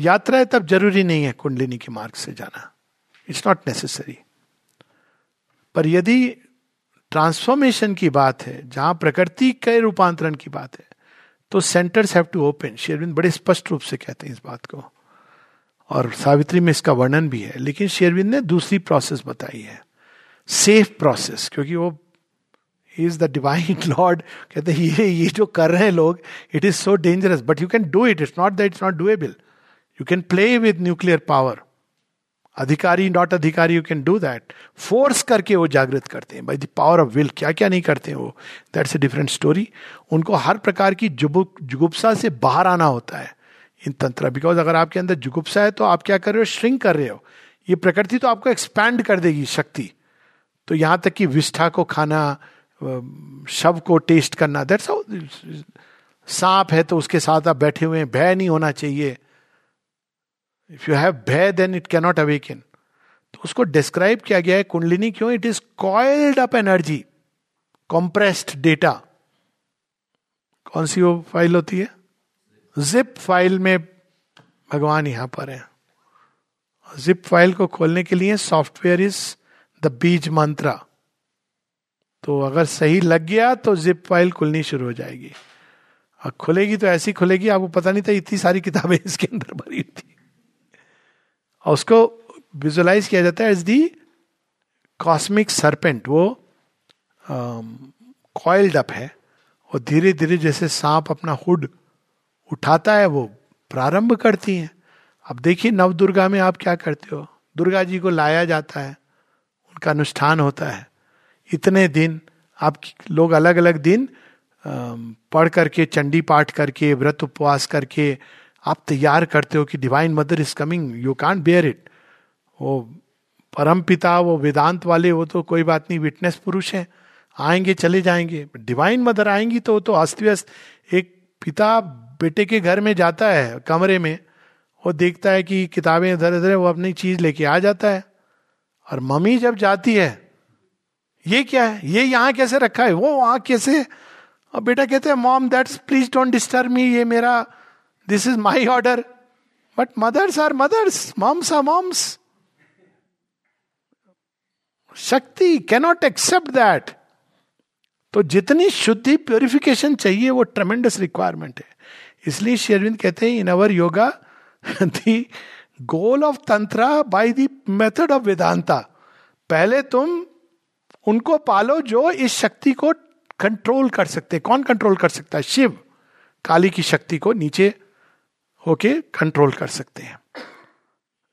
Speaker 1: यात्रा है तब जरूरी नहीं है कुंडलिनी के मार्ग से जाना इट्स नॉट नेसेसरी पर यदि ट्रांसफॉर्मेशन की बात है जहां प्रकृति के रूपांतरण की बात है तो सेंटर्स हैव टू ओपन शेरविंद बड़े स्पष्ट रूप से कहते हैं इस बात को और सावित्री में इसका वर्णन भी है लेकिन शेरविंद ने दूसरी प्रोसेस बताई है सेफ प्रोसेस क्योंकि वो इज द डिवाइन लॉर्ड कहते हैं ये ये जो कर रहे हैं लोग it is so dangerous but you can do it it's not that it's not doable you can play with nuclear power अधिकारी नॉट अधिकारी you can do that force करके वो जागृत करते हैं by the power of will क्या क्या नहीं करते हैं वो दैट्स ए डिफरेंट स्टोरी उनको हर प्रकार की जुगुप्सा से बाहर आना होता है इन तंत्र बिकॉज अगर आपके अंदर जुगुप्सा है तो आप क्या कर रहे हो श्रिंक कर रहे हो ये प्रकृति तो आपको एक्सपैंड कर देगी शक्ति तो यहाँ तक कि विष्ठा को खाना शव को टेस्ट करना दैट्स सांप है तो उसके साथ आप बैठे हुए हैं भय नहीं होना चाहिए इफ यू हैव भय देन इट कैनॉट अवेकन तो उसको डिस्क्राइब किया गया है कुंडलिनी क्यों it is coiled up energy compressed data कौन सी वो फाइल होती है जिप फाइल में भगवान यहां पर है जिप फाइल को खोलने के लिए सॉफ्टवेयर इज द बीज मंत्रा तो अगर सही लग गया तो जिप फाइल खुलनी शुरू हो जाएगी और खुलेगी तो ऐसी खुलेगी आपको पता नहीं था इतनी सारी किताबें इसके अंदर भरी हुई थी और उसको विजुलाइज किया जाता है एज दी कॉस्मिक सरपेंट वो कॉइल्ड um, अप है और धीरे धीरे जैसे सांप अपना हुड उठाता है वो प्रारंभ करती हैं अब देखिए नव दुर्गा में आप क्या करते हो दुर्गा जी को लाया जाता है उनका अनुष्ठान होता है इतने दिन आप लोग अलग अलग दिन um, पढ़ करके चंडी पाठ करके व्रत उपवास करके आप तैयार करते हो कि divine mother is coming you can't bear it वो परम पिता वो वेदांत वाले वो तो कोई बात नहीं विटनेस पुरुष हैं आएंगे चले जाएंगे डिवाइन मदर आएंगी तो तो अस्त व्यस्त एक पिता बेटे के घर में जाता है कमरे में वो देखता है कि किताबें इधर उधर वो अपनी चीज लेके आ जाता है और मम्मी जब जाती है ये क्या है ये यहाँ कैसे रखा है वो वहाँ कैसे और बेटा कहते हैं mom that's please don't disturb me ये मेरा this is my order but mothers are mothers moms are moms Shakti cannot accept that तो जितनी शुद्धि प्योरिफिकेशन चाहिए वो ट्रमेंडस रिक्वायरमेंट है इसलिए शेरविंद कहते हैं in our yoga the goal of tantra by the method of Vedanta पहले तुम उनको पालो जो इस शक्ति को कंट्रोल कर सकते कौन कंट्रोल कर सकता है शिव काली की शक्ति को नीचे होके कंट्रोल कर सकते हैं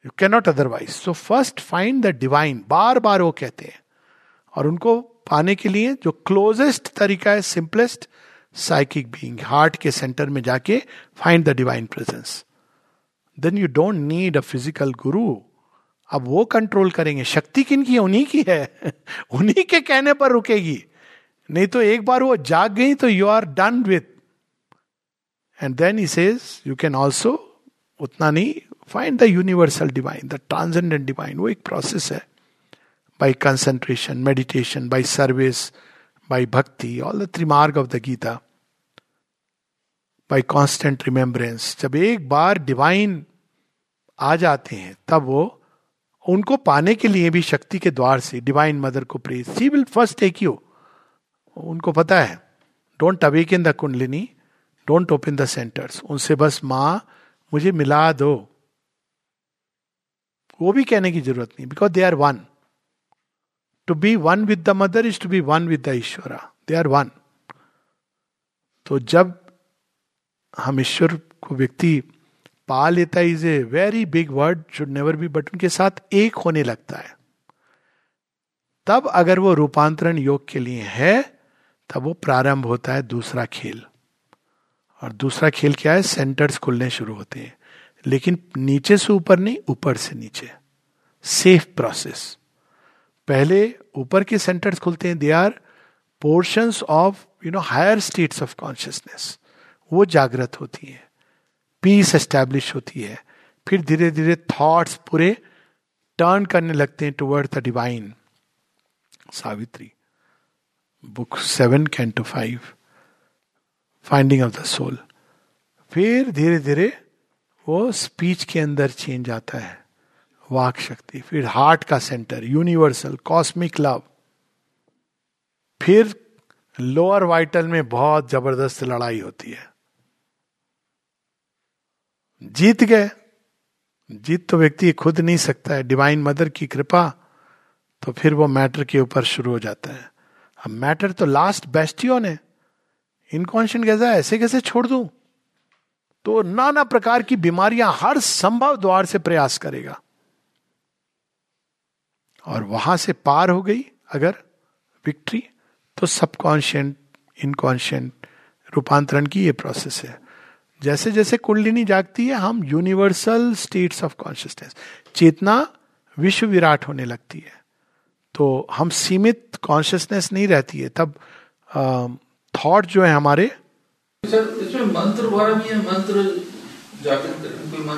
Speaker 1: you cannot otherwise so first find the divine बार बार वो कहते हैं और उनको पाने के लिए जो क्लोजेस्ट तरीका है सिंपलेस्ट साइकिक बींग हार्ट के सेंटर में जाके find the divine presence then you don't need a physical guru अब वो कंट्रोल करेंगे शक्ति किन की है उन्हीं की है (laughs) उन्हीं के कहने पर रुकेगी नहीं तो एक बार वो जाग गई तो you are done with and then he says you can also उतना नहीं find the universal divine the transcendent divine वो एक प्रोसेस है by concentration meditation by service by bhakti all the त्रिमार्ग of the Gita by constant remembrance जब एक बार डिवाइन आ जाते हैं तब वो उनको पाने के लिए भी शक्ति के द्वार से डिवाइन मदर को praise she will first take you उनको पता है don't awaken the kundalini don't open the centres उनसे बस माँ मुझे मिला दो वो भी कहने की जरूरत नहीं because they are one to be one with the mother is to be one with the Ishwara they are one तो जब हम ईश्वर को व्यक्ति पा लेता is a very big word should never be but उनके साथ एक होने लगता है तब अगर वो रूपांतरण योग के लिए है तब वो प्रारंभ होता है दूसरा खेल और दूसरा खेल क्या है सेंटर्स खुलने शुरू होते हैं लेकिन नीचे से ऊपर नहीं ऊपर से नीचे सेफ प्रोसेस पहले ऊपर के सेंटर्स खुलते हैं they are portions of you know higher states of consciousness वो जागृत होती है पीस एस्टैब्लिश होती है फिर धीरे धीरे थॉट्स पूरे टर्न करने लगते हैं toward the divine Savitri book seven canto five finding of the soul फिर धीरे धीरे वो स्पीच के अंदर चेंज आता है वाक शक्ति फिर हार्ट का सेंटर यूनिवर्सल कॉस्मिक लव फिर लोअर वाइटल में बहुत जबरदस्त लड़ाई होती है जीत गए जीत तो व्यक्ति खुद नहीं सकता है डिवाइन मदर की कृपा तो फिर वो मैटर के ऊपर शुरू हो जाता है अब मैटर तो लास्ट बेस्टियन है इनकॉन्शियंट कैसा ऐसे कैसे छोड़ दू तो नाना प्रकार की बीमारियां हर संभव द्वार से प्रयास करेगा और वहां से पार हो गई अगर विक्ट्री तो सबकॉन्शियंट इनकॉन्शियंट रूपांतरण की ये प्रोसेस है जैसे जैसे कुंडलिनी जागती है हम यूनिवर्सल स्टेट्स ऑफ कॉन्शियसनेस चेतना विश्व विराट होने लगती है तो हम सीमित कॉन्शियसनेस नहीं रहती है तब थॉट जो है हमारे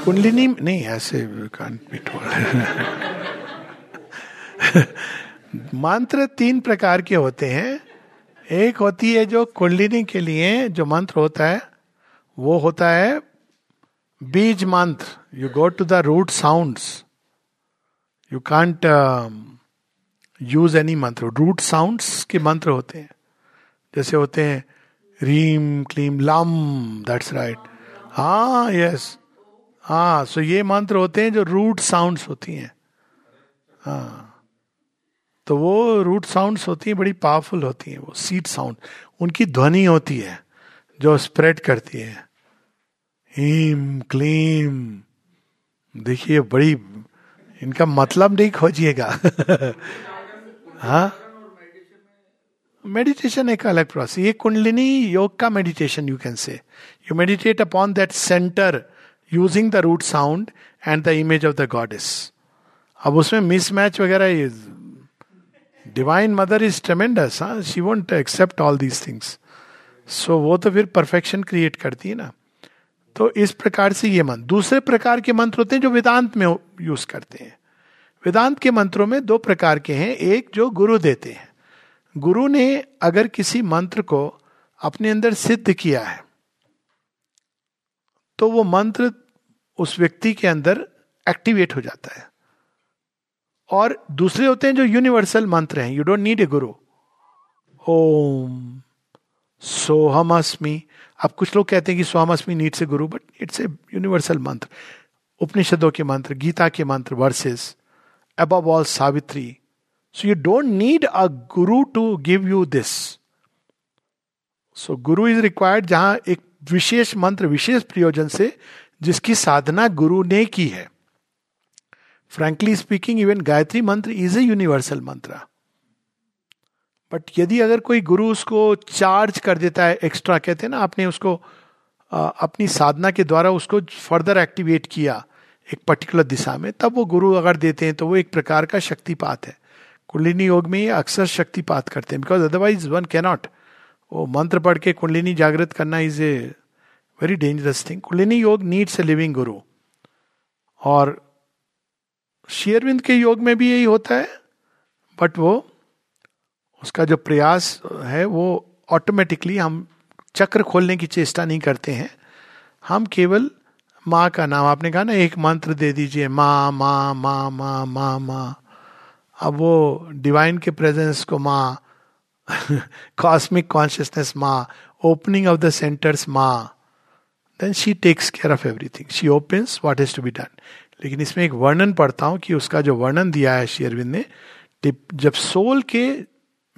Speaker 1: कुंडलिनी नहीं ऐसे मंत्र तीन प्रकार के होते हैं एक होती है जो कुंडलिनी के लिए जो मंत्र होता है वो होता है बीज मंत्र you go to the root sounds you can't use any mantra root sounds के मंत्र होते हैं जैसे होते हैं रीम क्लीम लम दैट्स राइट हाँ यस हाँ सो ये मंत्र होते हैं जो रूट साउंड्स होती हैं हाँ तो वो रूट साउंड्स होती हैं बड़ी पावरफुल होती हैं वो सीट साउंड उनकी ध्वनि होती है जो स्प्रेड करती है हीम क्लीम देखिए बड़ी इनका मतलब नहीं खोजिएगा (laughs) हाँ मेडिटेशन एक अलग प्रोसेस ये कुंडलिनी योग का meditation you can say you meditate upon that centre using the root sound and the image of the goddess अब उसमें मिसमैच वगैरह डिवाइन मदर इज ट्रमेंडस हाँ she won't accept all these things so वो तो फिर परफेक्शन क्रिएट करती है ना तो इस प्रकार से ये मंत्र दूसरे प्रकार के मंत्र होते हैं जो वेदांत में यूज करते हैं वेदांत के मंत्रों में दो प्रकार के हैं एक जो गुरु देते हैं गुरु ने अगर किसी मंत्र को अपने अंदर सिद्ध किया है तो वो मंत्र उस व्यक्ति के अंदर एक्टिवेट हो जाता है और दूसरे होते हैं जो यूनिवर्सल मंत्र हैं यू डोंट नीड ए गुरु ओम सोहम अस्मी अब कुछ लोग कहते हैं कि सोहम अस्मी नीड से गुरु बट इट्स ए यूनिवर्सल मंत्र उपनिषदों के मंत्र गीता के mantra verses above all Savitri So you don't need a guru to give you this. So guru is required जहां एक विशेष मंत्र विशेष प्रयोजन से जिसकी साधना गुरु ने की है frankly speaking even Gayatri mantra is a universal mantra but यदि अगर कोई गुरु उसको चार्ज कर देता है एक्स्ट्रा कहते हैं ना आपने उसको आ, अपनी साधना के द्वारा उसको फर्दर एक्टिवेट किया एक पर्टिकुलर दिशा में तब वो गुरु अगर देते हैं तो वो एक प्रकार का शक्तिपात है कुंडलिनी योग में अक्सर शक्तिपात करते हैं बिकॉज अदरवाइज वन कैनॉट वो मंत्र पढ़ के कुंडलिनी जागृत करना is a very dangerous thing kundalini yoga needs a living गुरु और शेयरविंद के योग में भी यही होता है बट वो उसका जो प्रयास है वो ऑटोमेटिकली हम चक्र खोलने की चेष्टा नहीं करते हैं हम केवल माँ का नाम आपने कहा ना एक मंत्र दे दीजिए माँ माँ माँ माँ माँ माँ अब वो डिवाइन के प्रेजेंस को माँ कॉस्मिक (laughs) कॉन्शियसनेस माँ ओपनिंग ऑफ द सेंटर्स माँ then she takes care of everything she opens what is to be done लेकिन इसमें एक वर्णन पढ़ता हूँ कि उसका जो वर्णन दिया है श्री अरविंद ने जब सोल के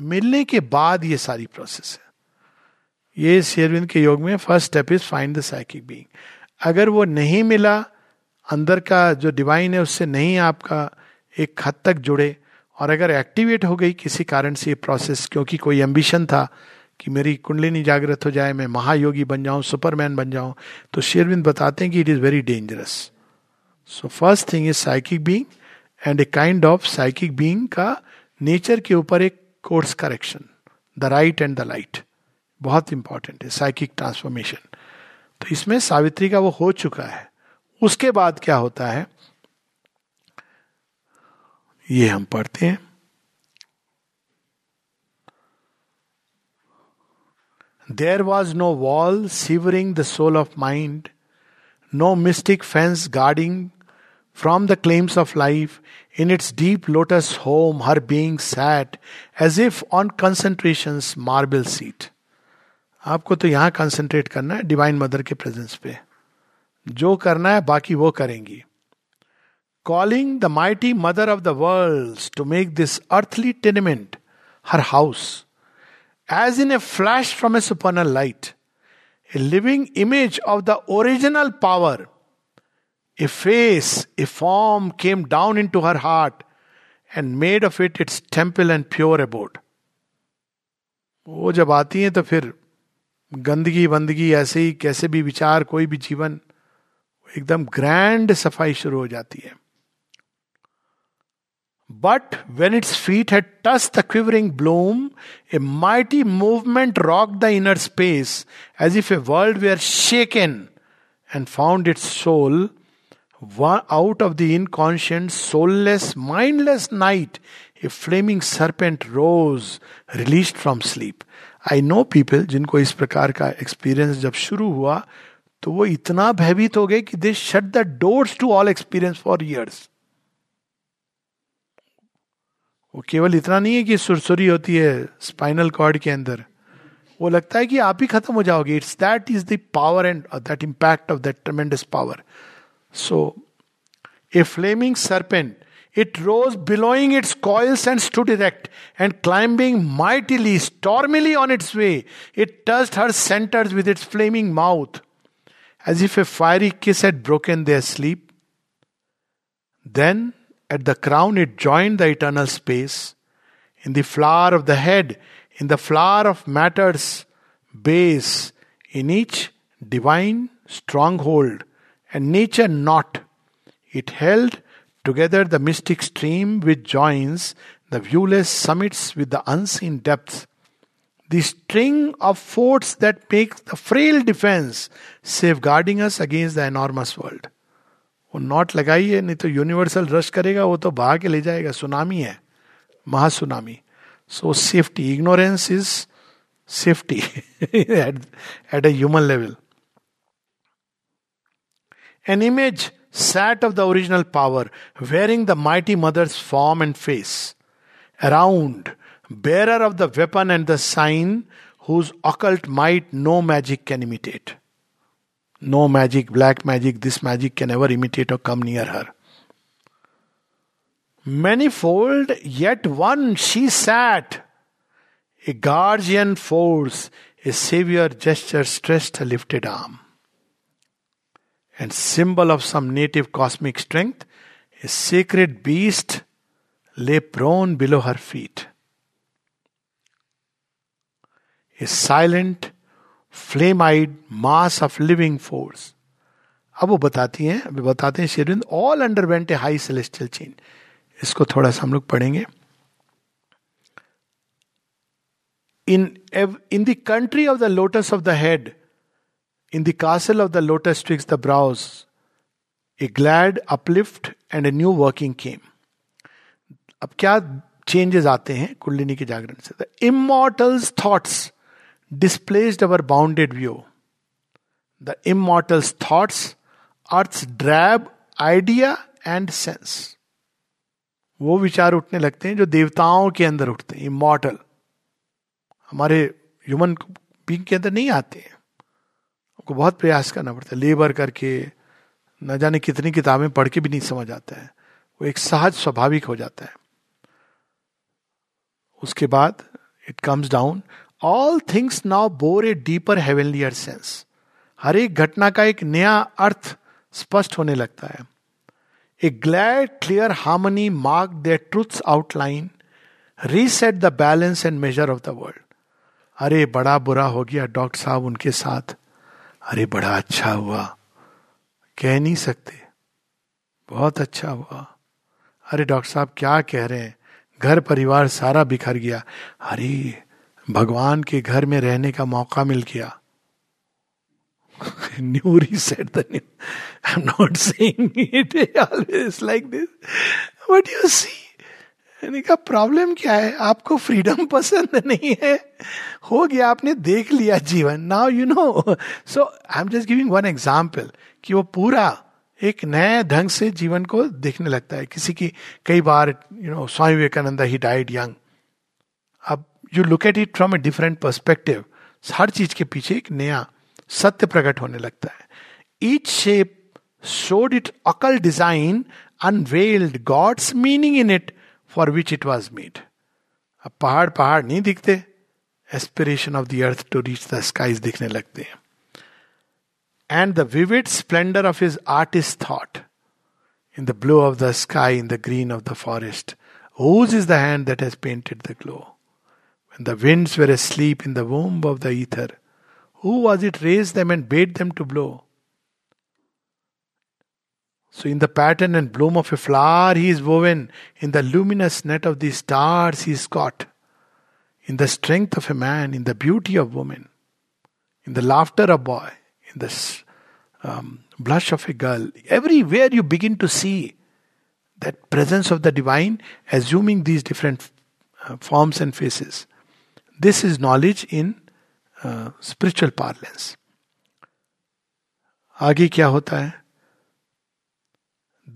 Speaker 1: मिलने के बाद ये सारी प्रोसेस है ये शेरविंद के योग में first step is find the psychic being अगर वो नहीं मिला अंदर का जो डिवाइन है उससे नहीं आपका एक हद तक जुड़े और अगर एक्टिवेट हो गई किसी कारण से ये प्रोसेस क्योंकि कोई एम्बिशन था कि मेरी कुंडलिनी जागृत हो जाए मैं महायोगी बन जाऊं सुपरमैन बन जाऊं तो शेरविंद बताते हैं कि it is very dangerous so first thing is psychic being and a kind of psychic being का नेचर के ऊपर एक course correction the right and the light बहुत इंपॉर्टेंट है साइकिक ट्रांसफॉर्मेशन तो इसमें सावित्री का वो हो चुका है उसके बाद क्या होता है ये हम पढ़ते हैं there was no wall severing the soul of mind no mystic fence guarding from the claims of life in its deep lotus home her being sat as if on concentration marble seat आपको तो यहां कंसेंट्रेट करना है डिवाइन मदर के प्रेजेंस पे जो करना है बाकी वो करेंगी calling the mighty mother of the worlds to make this earthly tenement her house, as in a flash from a supernal light, a living image of the original power. A face, a form came down into her heart and made of it its temple and pure abode. वो जब आती हैं तो फिर गंदगी वंदगी ऐसे ही कैसे भी विचार कोई भी जीवन एकदम ग्रैंड सफाई शुरू हो जाती है but when its feet had touch the quivering bloom a mighty movement rock the inner space as if a world were shaken and found its soul out of the inconscient soulless mindless night a flaming serpent rose release from sleep I know people जिनको इस प्रकार का एक्सपीरियंस जब शुरू हुआ तो वो इतना भयभीत हो गए कि they shut the doors to all experience for years वो केवल इतना नहीं है कि सुरसुरी होती है स्पाइनल कॉर्ड के अंदर वो लगता है कि आप ही खत्म हो जाओगे it's that is the power and that impact of that tremendous power so a flaming serpent It rose billowing its coils and stood erect, and climbing mightily, stormily on its way, it touched her centers with its flaming mouth, as if a fiery kiss had broken their sleep. Then At the crown, it joined the eternal space. In the flower of the head, in the flower of matter's base, in each divine stronghold, and nature knot, it held together the mystic stream which joins the viewless summits with the unseen depths. The string of forts that make the frail defense safeguarding us against the enormous world. वो नॉट लगाइए नहीं तो यूनिवर्सल रश करेगा वो तो बहा के ले जाएगा सुनामी है महासुनामी so safety ignorance is safety at a human level an image sat of the original power wearing the mighty mother's form and face around bearer of the weapon and the sign whose occult might no magic can imitate No magic, black magic, this magic can ever imitate or come near her. Manifold, yet one she sat, a guardian force, a savior gesture stressed her lifted arm. And symbol of some native cosmic strength, a sacred beast lay prone below her feet. A silent, flame eyed mass of living force अब वो बताती हैं अभी बताते हैं शेरविंद all underwent a high celestial change इसको थोड़ा सा हम लोग पढ़ेंगे in in the country of the lotus of the head in the castle of the lotus twixt the brows a glad uplift and a new working came अब क्या चेंजेस आते हैं कुंडलिनी के जागरण से the immortal's thoughts displaced our bounded view. The immortal's thoughts, earth's drab idea and sense वो विचार उठने लगते हैं जो देवताओं के अंदर उठते हैं इमोर्टल हमारे ह्यूमन बींग के अंदर नहीं आते हैं आपको बहुत प्रयास करना पड़ता है लेबर करके न जाने कितनी किताबें पढ़ के भी नहीं समझ आता है वो एक सहज स्वाभाविक हो जाता है उसके बाद it comes down all things now bore a deeper heavenlier sense हर एक घटना का एक नया अर्थ स्पष्ट होने लगता है a glad clear harmony mark the truths outline reset the balance and measure of the world अरे बड़ा बुरा हो गया डॉक्टर साहब उनके साथ अरे बड़ा अच्छा हुआ कह नहीं सकते बहुत अच्छा हुआ अरे डॉक्टर साहब क्या कह रहे हैं घर परिवार सारा बिखर गया अरे भगवान के घर में रहने का मौका मिल गया new reset the I I'm not saying it always like this. यानी का प्रॉब्लम क्या है आपको फ्रीडम पसंद नहीं है हो गया आपने देख लिया जीवन now you know so I am just giving one example कि वो पूरा एक नए ढंग से जीवन को देखने लगता है किसी की कई बार you know Swami Vivekananda he died young you look at it from a different perspective हर चीज के पीछे एक नया सत्य प्रकट होने लगता है each shape showed it occult design unveiled God's meaning in it for which it was made अब पहाड़ पहाड़ नहीं दिखते aspiration of the earth to reach the skies दिखने लगते हैं and the vivid splendour of his artist thought in the blue of the sky in the green of the forest whose is the hand that has painted the glow The winds were asleep in the womb of the ether. Who was it raised them and bade them to blow? So, in the pattern and bloom of a flower, he is woven. In the luminous net of the stars, he is caught. In the strength of a man, in the beauty of woman, in the laughter of boy, in the um, blush of a girl. Everywhere you begin to see that presence of the divine assuming these different uh, forms and faces. This is knowledge in spiritual parlance आगे क्या होता है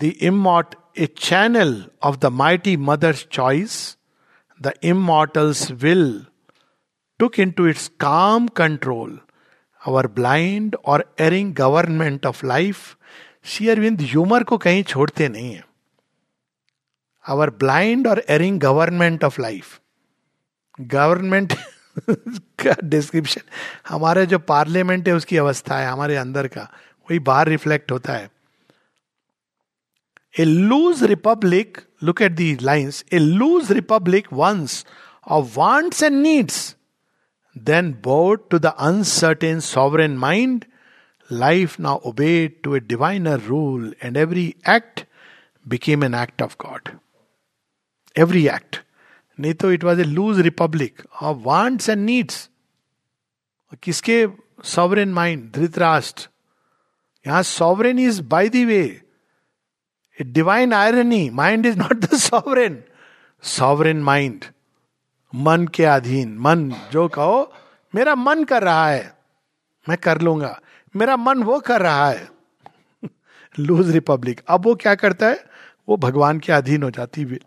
Speaker 1: the immortal a channel of the mighty Mother's choice the immortal's will took into its calm control our blind और erring government of life Shri Aurobindo humour को कहीं छोड़ते नहीं है आवर ब्लाइंड और erring government of life government का डिस्क्रिप्शन हमारे जो पार्लियामेंट है उसकी अवस्था है हमारे अंदर का वही बाहर रिफ्लेक्ट होता है a loose republic look at the lines a loose republic once of wants and needs then bowed to the uncertain sovereign mind life now obeyed to a diviner rule and every act became an act of God every act नहीं तो it was a loose republic और वांट्स एंड नीड्स किसके सॉवरेन माइंड धृतराष्ट्र यहां sovereign is by the way a divine irony mind is not the sovereign sovereign mind मन के अधीन मन जो कहो मेरा मन कर रहा है मैं कर लूंगा मेरा मन वो कर रहा है लूज (laughs) रिपब्लिक अब वो क्या करता है वो भगवान के अधीन हो जाती है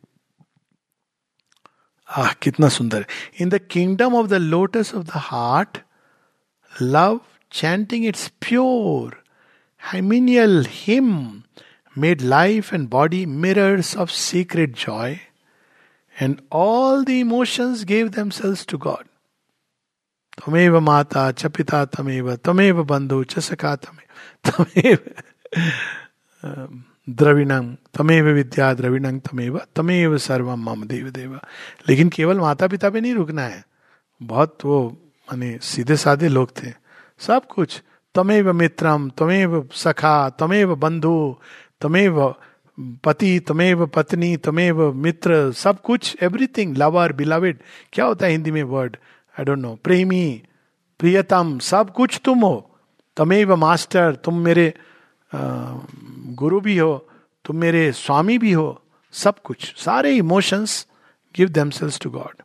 Speaker 1: आह कितना सुंदर in the kingdom of the lotus of the heart love chanting its pure hymeneal hymn made life and body mirrors of secret joy, and all the emotions gave themselves to God. तमेव माता च पिता तमेव तमेव बंधु च सखा तमेव तमेव द्रविणंग तमेव विद्या द्रविणंग तमेव तमेव सर्वम मम देव देव लेकिन केवल माता पिता पे नहीं रुकना है बहुत वो माने सीधे साधे लोग थे सब कुछ तमेव मित्रम तमेव सखा तमेव बंधु तमेव पति तमेव पत्नी तमेव मित्र सब कुछ एवरीथिंग लवर बिलवेड क्या होता है हिंदी में वर्ड आई डोंट नो प्रेमी प्रियतम सब कुछ तुम हो तमेव मास्टर तुम मेरे गुरु भी हो तुम मेरे स्वामी भी हो सब कुछ सारे emotions give themselves to God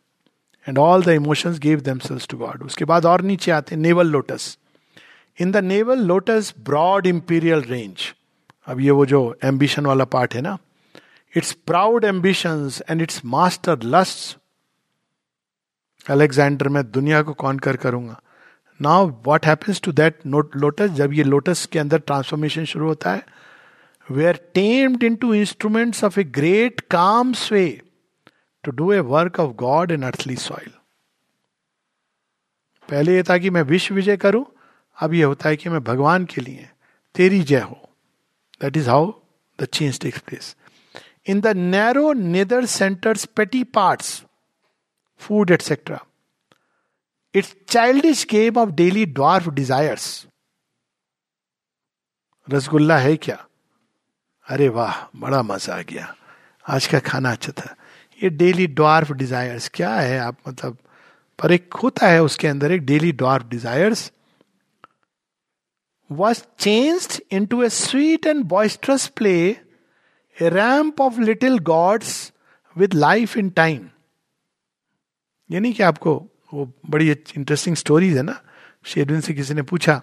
Speaker 1: and all the emotions give themselves to God उसके बाद और नीचे आते हैं navel lotus in the navel lotus broad imperial range अब ये वो जो एम्बिशन वाला पार्ट है ना its proud ambitions and its master lust Alexander मैं दुनिया को कौन कर करूंगा now what happens to that note lotus जब ये लोटस के अंदर ट्रांसफॉर्मेशन शुरू होता है they are tamed into instrument of a great calm sway to do a work of God in earthly soil पहले ये था कि मैं विश्व विजय करूं अब यह होता है कि मैं भगवान के लिए तेरी जय हो that is how the change takes place in the narrow nether centres petty parts food etcetera it's childish game of daily dwarf desires rasgulla है क्या अरे वाह बड़ा मजा आ गया आज का खाना अच्छा था ये डेली ड्वार्फ डिजायर्स क्या है आप मतलब पर एक होता है उसके अंदर एक daily dwarf desires was change into a sweet and boisterous play a romp of little gods with life in time यानी कि आपको वो बड़ी इंटरेस्टिंग स्टोरीज है ना शेरविन से किसी ने पूछा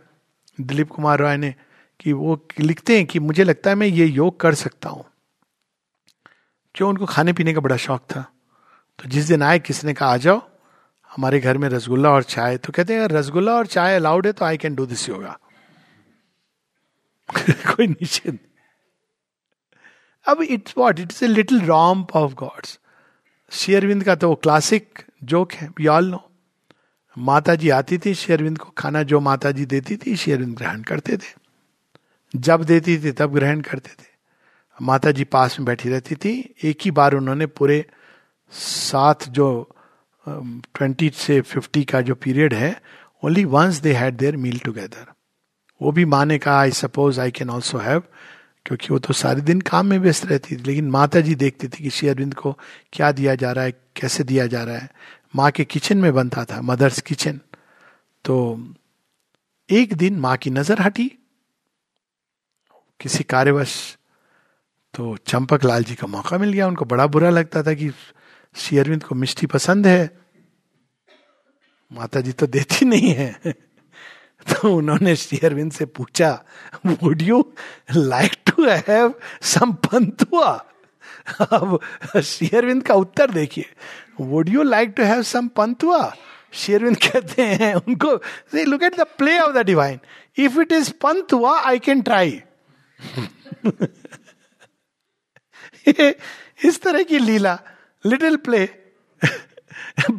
Speaker 1: दिलीप कुमार रॉय ने कि वो लिखते हैं कि मुझे लगता है मैं ये योग कर सकता हूँ क्यों उनको खाने पीने का बड़ा शौक था तो जिस दिन आए किसी ने कहा आ जाओ हमारे घर में रसगुल्ला और चाय तो कहते हैं रसगुल्ला और चाय अलाउड है तो I can do this yoga कोई निश्चित अब it's what it's a little romp of gods Shri Aurobindo का तो वो क्लासिक जोक है we all know Mata ji आती थी शेरविंद को खाना जो माता जी देती थी शेरविंद ग्रहण करते थे जब देती थी तब ग्रहण करते थे माता जी पास में बैठी रहती थी एक ही बार उन्होंने पूरे सात जो ट्वेंटी से फिफ्टी का जो पीरियड है only once they had their meal together वो भी माँ ने कहा I suppose I can also have क्योंकि वो तो सारे दिन काम में व्यस्त रहती थी लेकिन माता जी देखती थी कि श्री अरविंद को क्या दिया जा रहा है कैसे दिया जा रहा है माँ के किचन में बनता था मदर्स किचन तो एक दिन माँ की नजर हटी किसी कार्यवश तो चंपक लाल जी का मौका मिल गया उनको बड़ा बुरा लगता था कि श्री अरविंद को मिष्टी पसंद है माता जी तो देती नहीं है (laughs) तो उन्होंने श्री अरविंद से पूछा would you like to have some pantua अब शेयरविंद का उत्तर देखिए would you like to have some pantua Shri Aurobindo कहते हैं उनको look at the play of the divine if it is pantua I can try इस तरह की लीला little play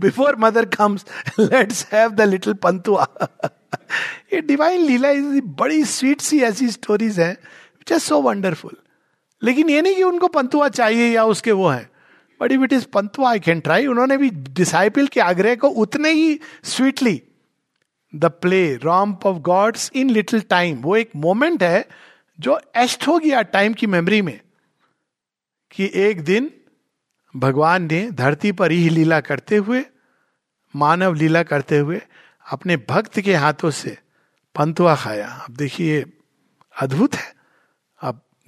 Speaker 1: before Mother comes let's have the little pantua ये डिवाइन लीला इज बड़ी स्वीट सी ऐसी स्टोरीज है विच आर सो वंडरफुल लेकिन ये नहीं कि उनको पंतुआ चाहिए या उसके वो है but if it is pantua I can try उन्होंने भी डिसाइपल के आग्रह को उतने ही sweetly the play romp of gods in little time वो एक मोमेंट है जो एस्ट हो गया टाइम की मेमोरी में कि एक दिन भगवान ने धरती पर ही लीला करते हुए मानव लीला करते हुए अपने भक्त के हाथों से पंतुआ खाया अब देखिए अद्भुत है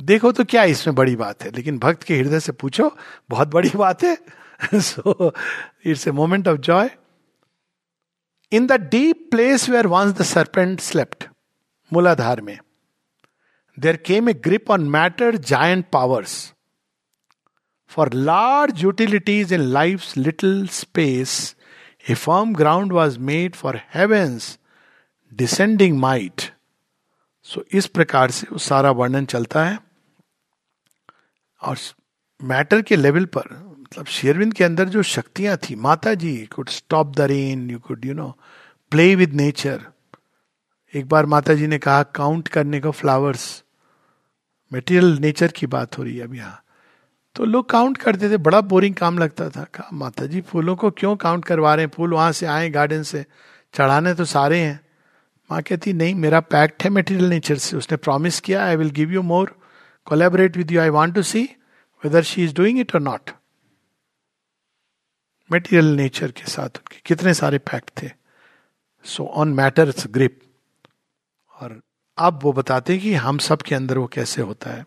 Speaker 1: देखो तो क्या इसमें बड़ी बात है लेकिन भक्त के हृदय से पूछो बहुत बड़ी बात है so it's a moment of joy in the deep place where once the serpent slept muladhara में there came a grip on matter giant powers for large utilities in life little space a form ground was made for heaven's descending might so इस प्रकार से वो सारा वर्णन चलता है और मैटर के लेवल पर मतलब शेरविंद के अंदर जो शक्तियां थी Mata ji could stop the rain you could you know play with nature एक बार माता जी ने कहा काउंट करने को फ्लावर्स मेटेरियल नेचर की बात हो रही है अब यहाँ तो लोग काउंट करते थे बड़ा बोरिंग काम लगता था कहा माता जी फूलों को क्यों काउंट करवा रहे हैं फूल वहां से आए गार्डन से चढ़ाने तो सारे हैं माँ कहती नहीं मेरा पैक्ट है मेटेरियल नेचर से उसने प्रॉमिस किया I will give you more collaborate with you. I want to see whether she is doing it or not. Material nature के साथ उनके कितने सारे फैक्ट थे सो ऑन मैटर्स ग्रिप और अब वो बताते हैं कि हम सब के अंदर वो कैसे होता है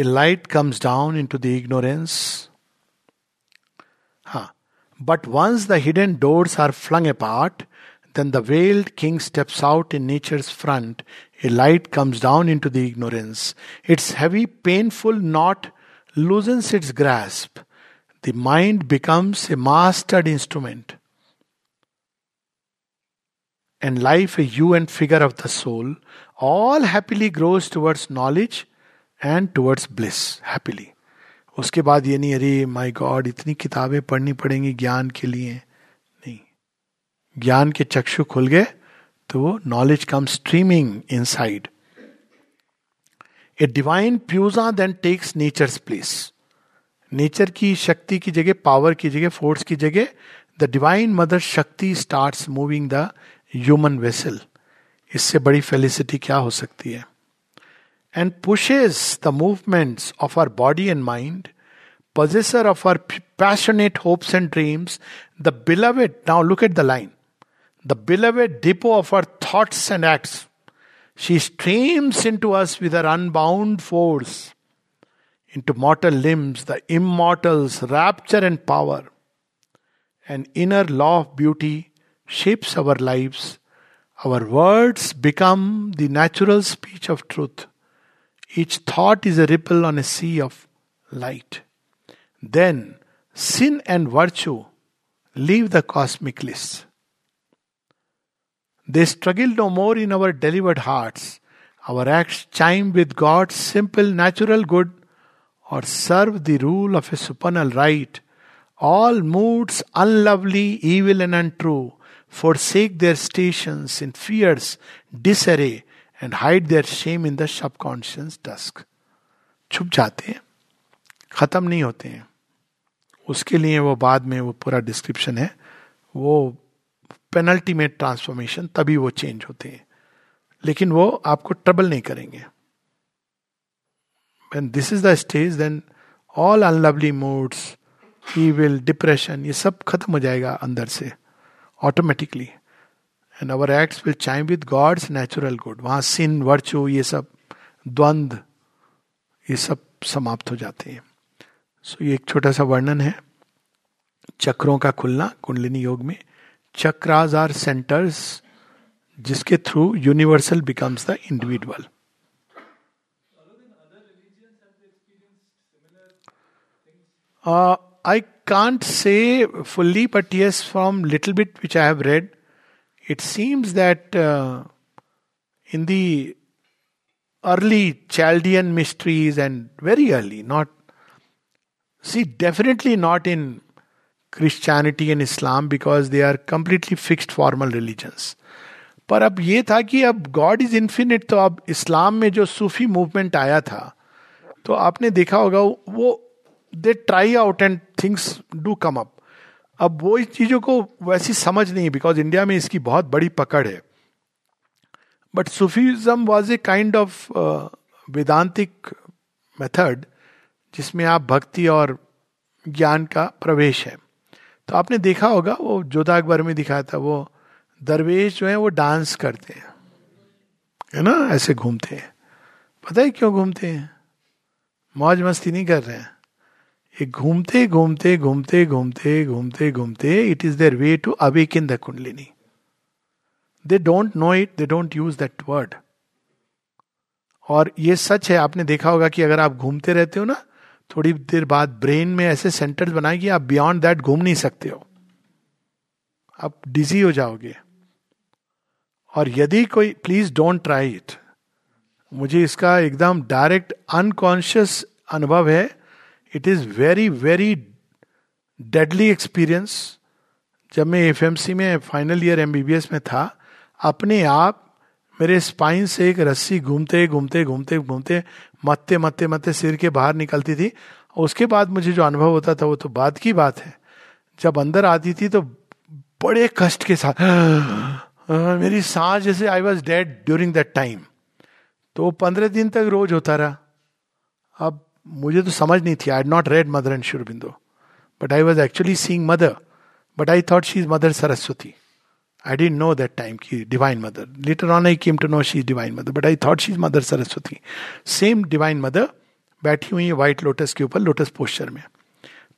Speaker 1: a light comes down into the ignorance हा but once the hidden doors are flung apart then the veiled king steps out in nature's front. A light comes down into the ignorance. Its heavy, painful knot loosens its grasp. The mind becomes a mastered instrument. And life a hue and figure of the soul, all happily grows towards knowledge and towards bliss happily उसके बाद ये नहीं अरे माय गॉड इतनी किताबें पढ़नी पड़ेंगी ज्ञान के लिए नहीं ज्ञान के चक्षु खुल गए तो वो knowledge came streaming inside a divine puissance then takes nature's place nature की शक्ति की जगह पावर की जगह फोर्स की जगह the divine mother Shakti start moving the human vessel इससे बड़ी फेलिसिटी क्या हो सकती है and pushes the movements of our body and mind of our passionate hopes and dreams the beloved it now look at the line the beloved depot of her thoughts and acts. She streams into us with her unbound force, into mortal limbs, the immortals, rapture and power. An inner law of beauty shapes our lives. Our words become the natural speech of truth. Each thought is a ripple on a sea of light. Then, sin and virtue leave the cosmic list. They struggle no more in our delivered hearts. Our acts chime with God's simple natural good or serve the rule of a supernal right. All moods unlovely, evil, and untrue forsake their stations in fierce disarray and hide their shame in the subconscious dusk. छुप जाते हैं खत्म नहीं होते हैं उसके लिए वो बाद में वो पूरा डिस्क्रिप्शन है वो पेनल्टीमेट ट्रांसफॉर्मेशन तभी वो चेंज होते हैं लेकिन वो आपको ट्रबल नहीं करेंगे and this is the stage then all unlovely moods will depression ये सब खत्म हो जाएगा अंदर से automatically and our acts will chime with God's natural good वहां सिन वर्चू ये सब द्वंद ये सब समाप्त हो जाते हैं सो so, ये एक छोटा सा वर्णन है चक्रों का खुलना कुंडलिनी योग में Chakras are centers jiske through universal becomes the individual. Uh, I can't say fully, but yes, from little bit which I have read, it seems that uh, in the early Chaldean mysteries and very early, definitely not in Christianity and Islam because they are completely fixed formal religions पर अब ये था कि अब गॉड इज इन्फिनिट तो अब इस्लाम में जो सूफी मूवमेंट आया था तो आपने देखा होगा वो they try out and things do come up अब वो इस चीज़ों को वैसी समझ नहीं है बिकॉज इंडिया में इसकी बहुत बड़ी पकड़ है but Sufism was a kind of Vedantic method जिसमें आप भक्ति और ज्ञान का प्रवेश है तो आपने देखा होगा वो जोधा अकबर में दिखाया था वो दरवेश जो है वो डांस करते हैं है ना ऐसे घूमते हैं पता है क्यों घूमते हैं मौज मस्ती नहीं कर रहे हैं ये घूमते घूमते घूमते घूमते घूमते घूमते it is their way to awake in the kundalini they don't know it they don't use that word और ये सच है आपने देखा होगा कि अगर आप घूमते रहते हो ना थोड़ी देर बाद ब्रेन में ऐसे सेंटर्स बनाए कि आप बियॉन्ड दैट घूम नहीं सकते हो आप डिजी हो जाओगे और यदि कोई प्लीज डोंट ट्राई इट मुझे इसका एकदम डायरेक्ट अनकॉन्शियस अनुभव है it is very very deadly experience जब मैं एफ में फाइनल ईयर एमबीबीएस में था अपने आप मेरे स्पाइन से एक रस्सी घूमते घूमते घूमते घूमते मत्ते मत्ते मत्ते सिर के बाहर निकलती थी उसके बाद मुझे जो अनुभव होता था वो तो बाद की बात है जब अंदर आती थी तो बड़े कष्ट के साथ मेरी सांस जैसे I was dead during that time तो वो पंद्रह दिन तक रोज होता रहा अब मुझे तो समझ नहीं थी I not read Mother and Sri Aurobindo but I was actually seeing Mother but I thought she is Mother Saraswati I didn't know that time की divine Mother later on I came to know she is divine Mother but I thought she is Mother Saraswati same divine Mother बैठी हुई है वाइट लोटस के ऊपर लोटस पोस्चर में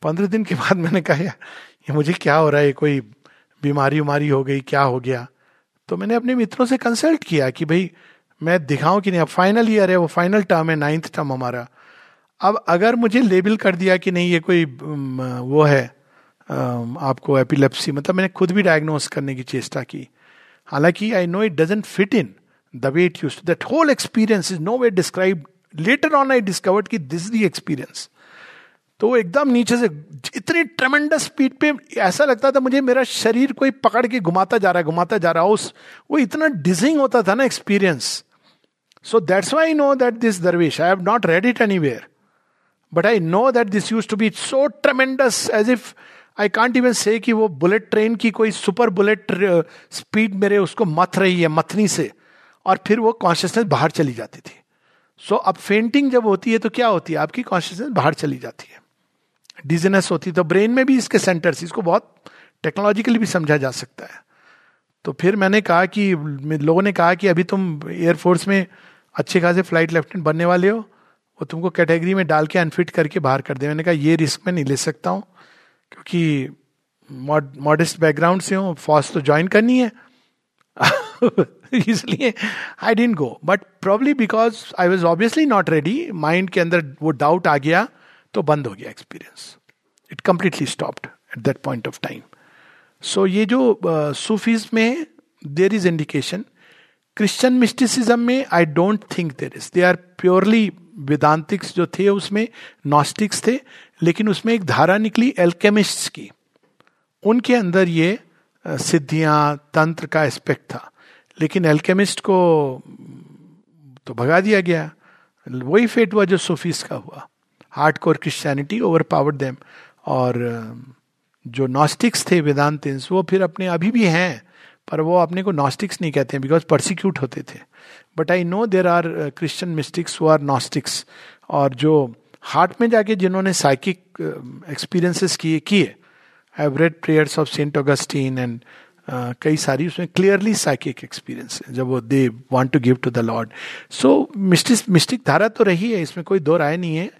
Speaker 1: पंद्रह दिन के बाद मैंने कहा ये मुझे क्या हो रहा है कोई बीमारी उमारी हो गई क्या हो गया तो मैंने अपने मित्रों से कंसल्ट किया कि भाई मैं दिखाऊं कि नहीं अब फाइनल ईयर है वो फाइनल टर्म है नाइन्थ टर्म हमारा अब अगर मुझे लेबल कर दिया कि नहीं ये कोई वो है Um, आपको एपिलेप्सी मतलब मैंने खुद भी डायग्नोस करने की चेष्टा की हालांकि I know it doesn't fit in the way it use that whole experience is no way describe later on I discovered की दिस दी एक्सपीरियंस तो एकदम नीचे से इतनी ट्रमेंडस स्पीड पे ऐसा लगता था मुझे मेरा शरीर कोई पकड़ के घुमाता जा रहा है घुमाता जा रहा है उस वो इतना डिजिंग होता था ना experience so that's why know that this दरवेश I have not read it anywhere but I know that this use to be so tremendous as if I can't even say कि वो बुलेट ट्रेन की कोई सुपर बुलेट स्पीड मेरे उसको मथ रही है मथनी से और फिर वो कॉन्शियसनेस बाहर चली जाती थी सो so, अब फेंटिंग जब होती है तो क्या होती है आपकी कॉन्शियसनेस बाहर चली जाती है डिजीनेस होती है तो ब्रेन में भी इसके सेंटर्स इसको बहुत टेक्नोलॉजिकली भी समझा जा सकता है तो फिर मैंने कहा कि लोगों ने कहा कि अभी तुम एयरफोर्स में अच्छे खासे फ्लाइट लेफ्टिनेंट बनने वाले हो वो तुमको कैटेगरी में डाल के अनफिट करके बाहर कर दे मैंने कहा ये रिस्क मैं नहीं ले सकता हूँ क्योंकि मॉडेस्ट बैकग्राउंड से हूँ फॉस तो ज्वाइन करनी है (laughs) इसलिए I didn't go but probably because I was obviously not ready mind के अंदर वो डाउट आ गया तो बंद हो गया experience it completely stopped at that point of time so ये जो सूफीज uh, में there is indication Christian mysticism में I don't think there is they are purely Vedantics जो थे उसमें नॉस्टिक्स थे लेकिन उसमें एक धारा निकली एल्केमिस्ट्स की उनके अंदर ये सिद्धियां तंत्र का एस्पेक्ट था लेकिन एल्केमिस्ट को तो भगा दिया गया वही फेट हुआ जो सोफीस का हुआ hard core Christianity overpower them और जो नॉस्टिक्स थे वेदांतिन्स वो फिर अपने अभी भी हैं पर वो अपने को नॉस्टिक्स नहीं कहते हैं बिकॉज परसिक्यूट होते थे but I know there are Christian mystics who are Gnostics और जो हार्ट में जाके जिन्होंने साइकिक एक्सपीरियंसेस uh, किए किए I read prayers of Saint Augustine and कई सारी उसमें क्लियरली साइकिक एक्सपीरियंस है जब वो they want to give to the Lord so mystic mystic धारा तो रही है इसमें कोई दो राय नहीं है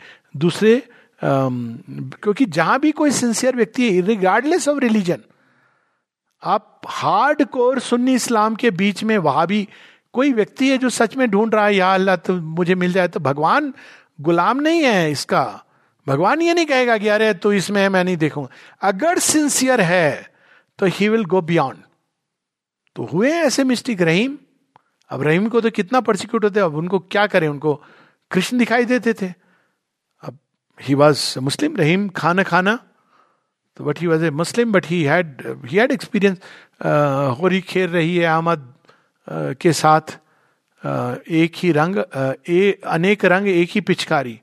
Speaker 1: दूसरे um, क्योंकि जहां भी कोई सिंसियर व्यक्ति है रिगार्डलेस ऑफ रिलीजन आप हार्ड कोर सुन्नी इस्लाम के बीच में वहां भी कोई व्यक्ति है जो सच में ढूंढ रहा है या अल्लाह तो मुझे मिल जाए तो भगवान गुलाम नहीं है इसका भगवान ये नहीं कहेगा कि अरे तो इसमें मैं नहीं देखूंगा अगर सिंसियर है तो ही विल गो बियॉन्ड तो हुए ऐसे मिस्टेक रहीम अब रहीम को तो कितना प्रोसिक्यूट होते अब उनको क्या करें उनको कृष्ण दिखाई देते थे अब ही वॉज मुस्लिम रहीम खाना खाना तो but he was a Muslim but he had he had experience Hori खेल रही है अहमद के साथ एक ही रंग ए, अनेक रंग एक ही पिचकारी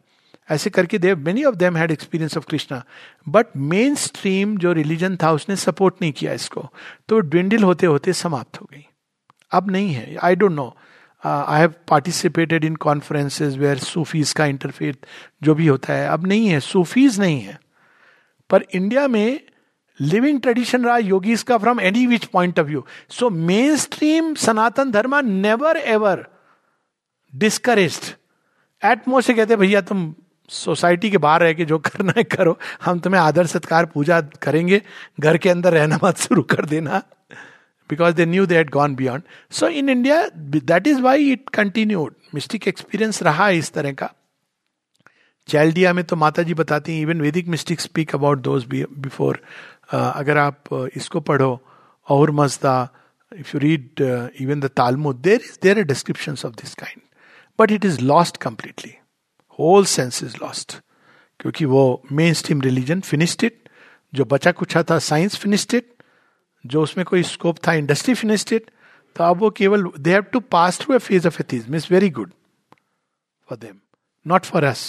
Speaker 1: ऐसे करके देव many of them had experience of Krishna but mainstream जो रिलीजन था उसने सपोर्ट नहीं किया इसको तो ड्विंडल होते होते समाप्त हो गई अब नहीं है I don't know I have participated in conferences where Sufis का इंटरफेथ जो भी होता है अब नहीं है सूफीज नहीं है पर इंडिया में रहा tradition का from any which point of view so mainstream Sanatan Dharma Dharma never ever discouraged. Utmost से कहते भैया तुम सोसाइटी के बाहर रह के जो करना है करो हम तुम्हें आदर सत्कार पूजा करेंगे घर के अंदर रहना मत शुरू कर देना because they knew that gone beyond so in India that is why it continued mystic experience रहा है इस तरह का चाइल्डिया में तो माता जी बताती हैं even Vedic mystic speak about those before अगर आप इसको पढ़ो और Mazda if you read even the Talmud there is there are description of this kind but it is lost completely whole sense is lost क्योंकि वो main stream religion finished it जो बचा कुछ था साइंस फिनिस्टेड इट जो उसमें कोई स्कोप था इंडस्ट्री फिनिस्ड इट तो अब वो केवल they have to pass through a phase of atheism is very good for them not for us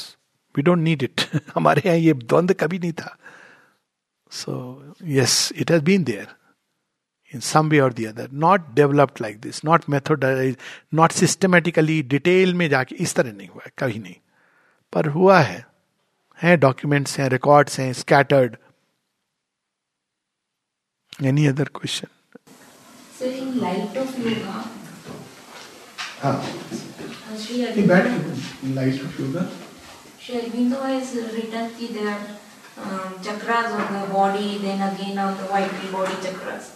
Speaker 1: we don't need it हमारे यहाँ ये द्वंद्व कभी नहीं था So, yes, it has been there in some way or the other. Not developed like this, not methodized, not systematically detail में जाके इस तरह नहीं हुआ कभी नहीं पर हुआ है हैं डॉक्यूमेंट्स हैं रिकॉर्ड्स हैं scattered any other
Speaker 2: question Shri has written that there are um, chakras on the body, then again on the vital body chakras,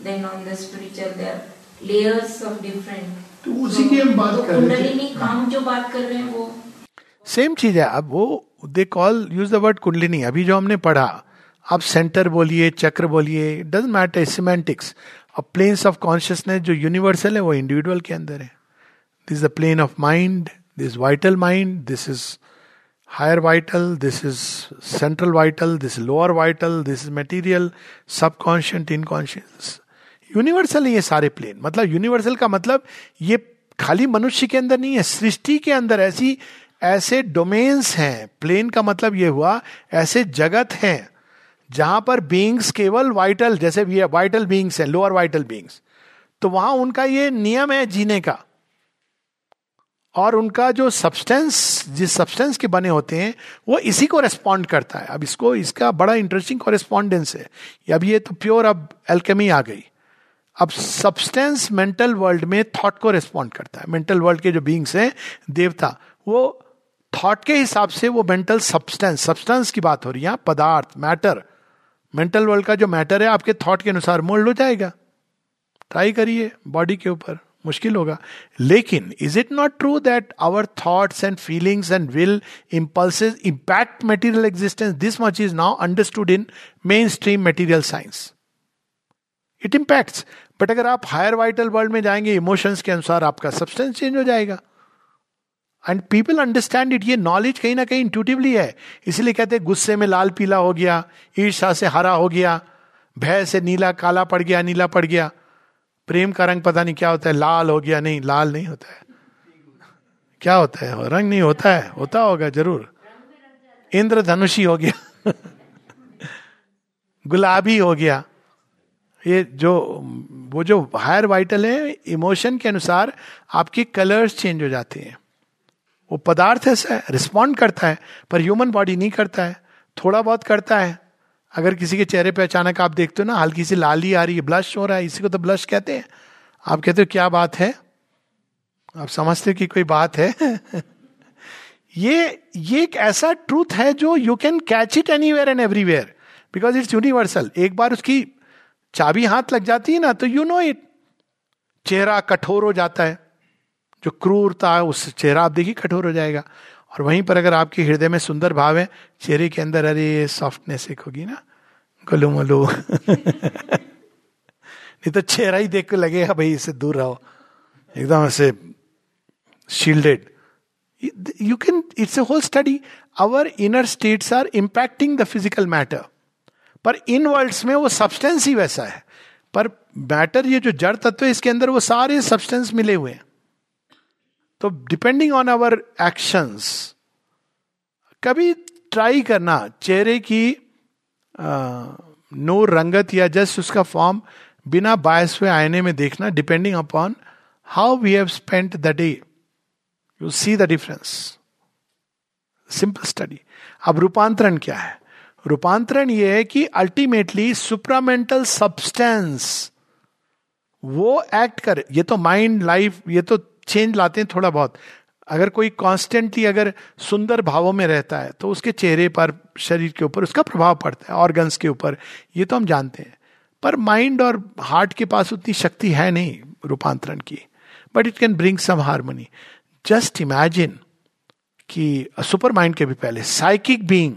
Speaker 2: then on the spiritual, there are layers of different.
Speaker 1: तो उसी so, की हम बात
Speaker 2: तो
Speaker 1: कर
Speaker 2: कुंडलिनी काम जो बात कर रहे हैं वो
Speaker 1: सेम चीज है अब वो they call use the word kundalini अभी जो हमने पढ़ा आप सेंटर बोलिए चक्र बोलिए डजेंट मैटर सिमेंटिक्स अब प्लेन्स ऑफ कॉन्शियसनेस जो यूनिवर्सल है वो इंडिविजुअल के अंदर है this the plane of mind this vital mind this is higher vital this is central vital this is lower vital this is sub subconscient inconscious universal है ये सारे प्लेन मतलब यूनिवर्सल का मतलब ये खाली मनुष्य के अंदर नहीं है सृष्टि के अंदर ऐसी ऐसे डोमेन्स हैं प्लेन का मतलब ये हुआ ऐसे जगत हैं जहां पर बींग्स केवल वाइटल जैसे भी वाइटल बींग्स हैं लोअर वाइटल बींग्स तो वहां उनका ये नियम है जीने का और उनका जो सब्सटेंस जिस सब्सटेंस के बने होते हैं वो इसी को रेस्पॉन्ड करता है अब इसको इसका बड़ा इंटरेस्टिंग कॉरेस्पॉन्डेंस है अब ये तो प्योर अब एल्केमी आ गई अब सब्सटेंस मेंटल वर्ल्ड में थॉट को रेस्पॉन्ड करता है मेंटल वर्ल्ड के जो बींग्स हैं देवता वो थॉट के हिसाब से वो मेंटल सब्सटेंस सब्सटेंस की बात हो रही है पदार्थ मैटर मेंटल वर्ल्ड का जो मैटर है आपके थॉट के अनुसार मोल्ड हो जाएगा ट्राई करिए बॉडी के ऊपर मुश्किल होगा लेकिन is it not true that our thoughts and feelings and will impulse impact material existence this much is now understood in mainstream material science it impact but अगर आप हायर वाइटल वर्ल्ड में जाएंगे इमोशंस के अनुसार आपका सब्सटेंस चेंज हो जाएगा एंड पीपल अंडरस्टैंड इट ये नॉलेज कहीं ना कहीं इंटूटिवली है इसीलिए कहते हैं गुस्से में लाल पीला हो गया ईर्षा से हरा हो गया भय से नीला काला पड़ गया नीला पड़ गया प्रेम का रंग पता नहीं क्या होता है लाल हो गया नहीं लाल नहीं होता है क्या होता है रंग नहीं होता है होता होगा जरूर इंद्रधनुषी हो गया (laughs) गुलाबी हो गया ये जो वो जो हायर वाइटल है इमोशन के अनुसार आपके कलर्स चेंज हो जाते हैं वो पदार्थ ऐसा है रिस्पॉन्ड करता है पर ह्यूमन बॉडी नहीं करता है थोड़ा बहुत करता है अगर किसी के चेहरे पे अचानक आप देखते हो ना हल्की सी लाली आ रही है ब्लश हो रहा है इसी को तो ब्लश कहते हैं आप कहते हो क्या बात है आप समझते हो कि कोई बात है (laughs) ये ये एक ऐसा ट्रूथ है जो you can catch it anywhere and everywhere because it's universal एक बार उसकी चाबी हाथ लग जाती है ना तो यू नो इट चेहरा कठोर हो जाता है जो क्रूरता है उस चेहरा आप देखिए कठोर हो जाएगा और वहीं पर अगर आपके हृदय में सुंदर भाव है चेहरे के अंदर अरे सॉफ्टनेस एक होगी ना गलू मलू (laughs) नहीं तो चेहरा ही देख के लगेगा हाँ भाई इसे दूर रहो एकदम ऐसे shielded you can it's a whole study our inner states are impacting the physical matter पर इन वर्ल्ड्स में वो सब्सटेंस ही वैसा है पर मैटर ये जो जड़ तत्व है इसके अंदर वो सारे सब्सटेंस मिले हुए हैं तो डिपेंडिंग ऑन आवर एक्शंस कभी ट्राई करना चेहरे की नो रंगत या जस्ट उसका फॉर्म बिना बायस हुए आईने में देखना depending upon how we have spent the day you see the difference simple study अब रूपांतरण क्या है रूपांतरण यह है कि अल्टीमेटली सुप्रामेंटल सब्सटेंस वो एक्ट करे ये तो माइंड लाइफ ये तो चेंज लाते हैं थोड़ा बहुत अगर कोई कॉन्स्टेंटली अगर सुंदर भावों में रहता है तो उसके चेहरे पर शरीर के ऊपर उसका प्रभाव पड़ता है ऑर्गन्स के ऊपर ये तो हम जानते हैं पर माइंड और हार्ट के पास उतनी शक्ति है नहीं रूपांतरण की but it can bring some harmony just imagine कि सुपर माइंड के भी पहले psychic being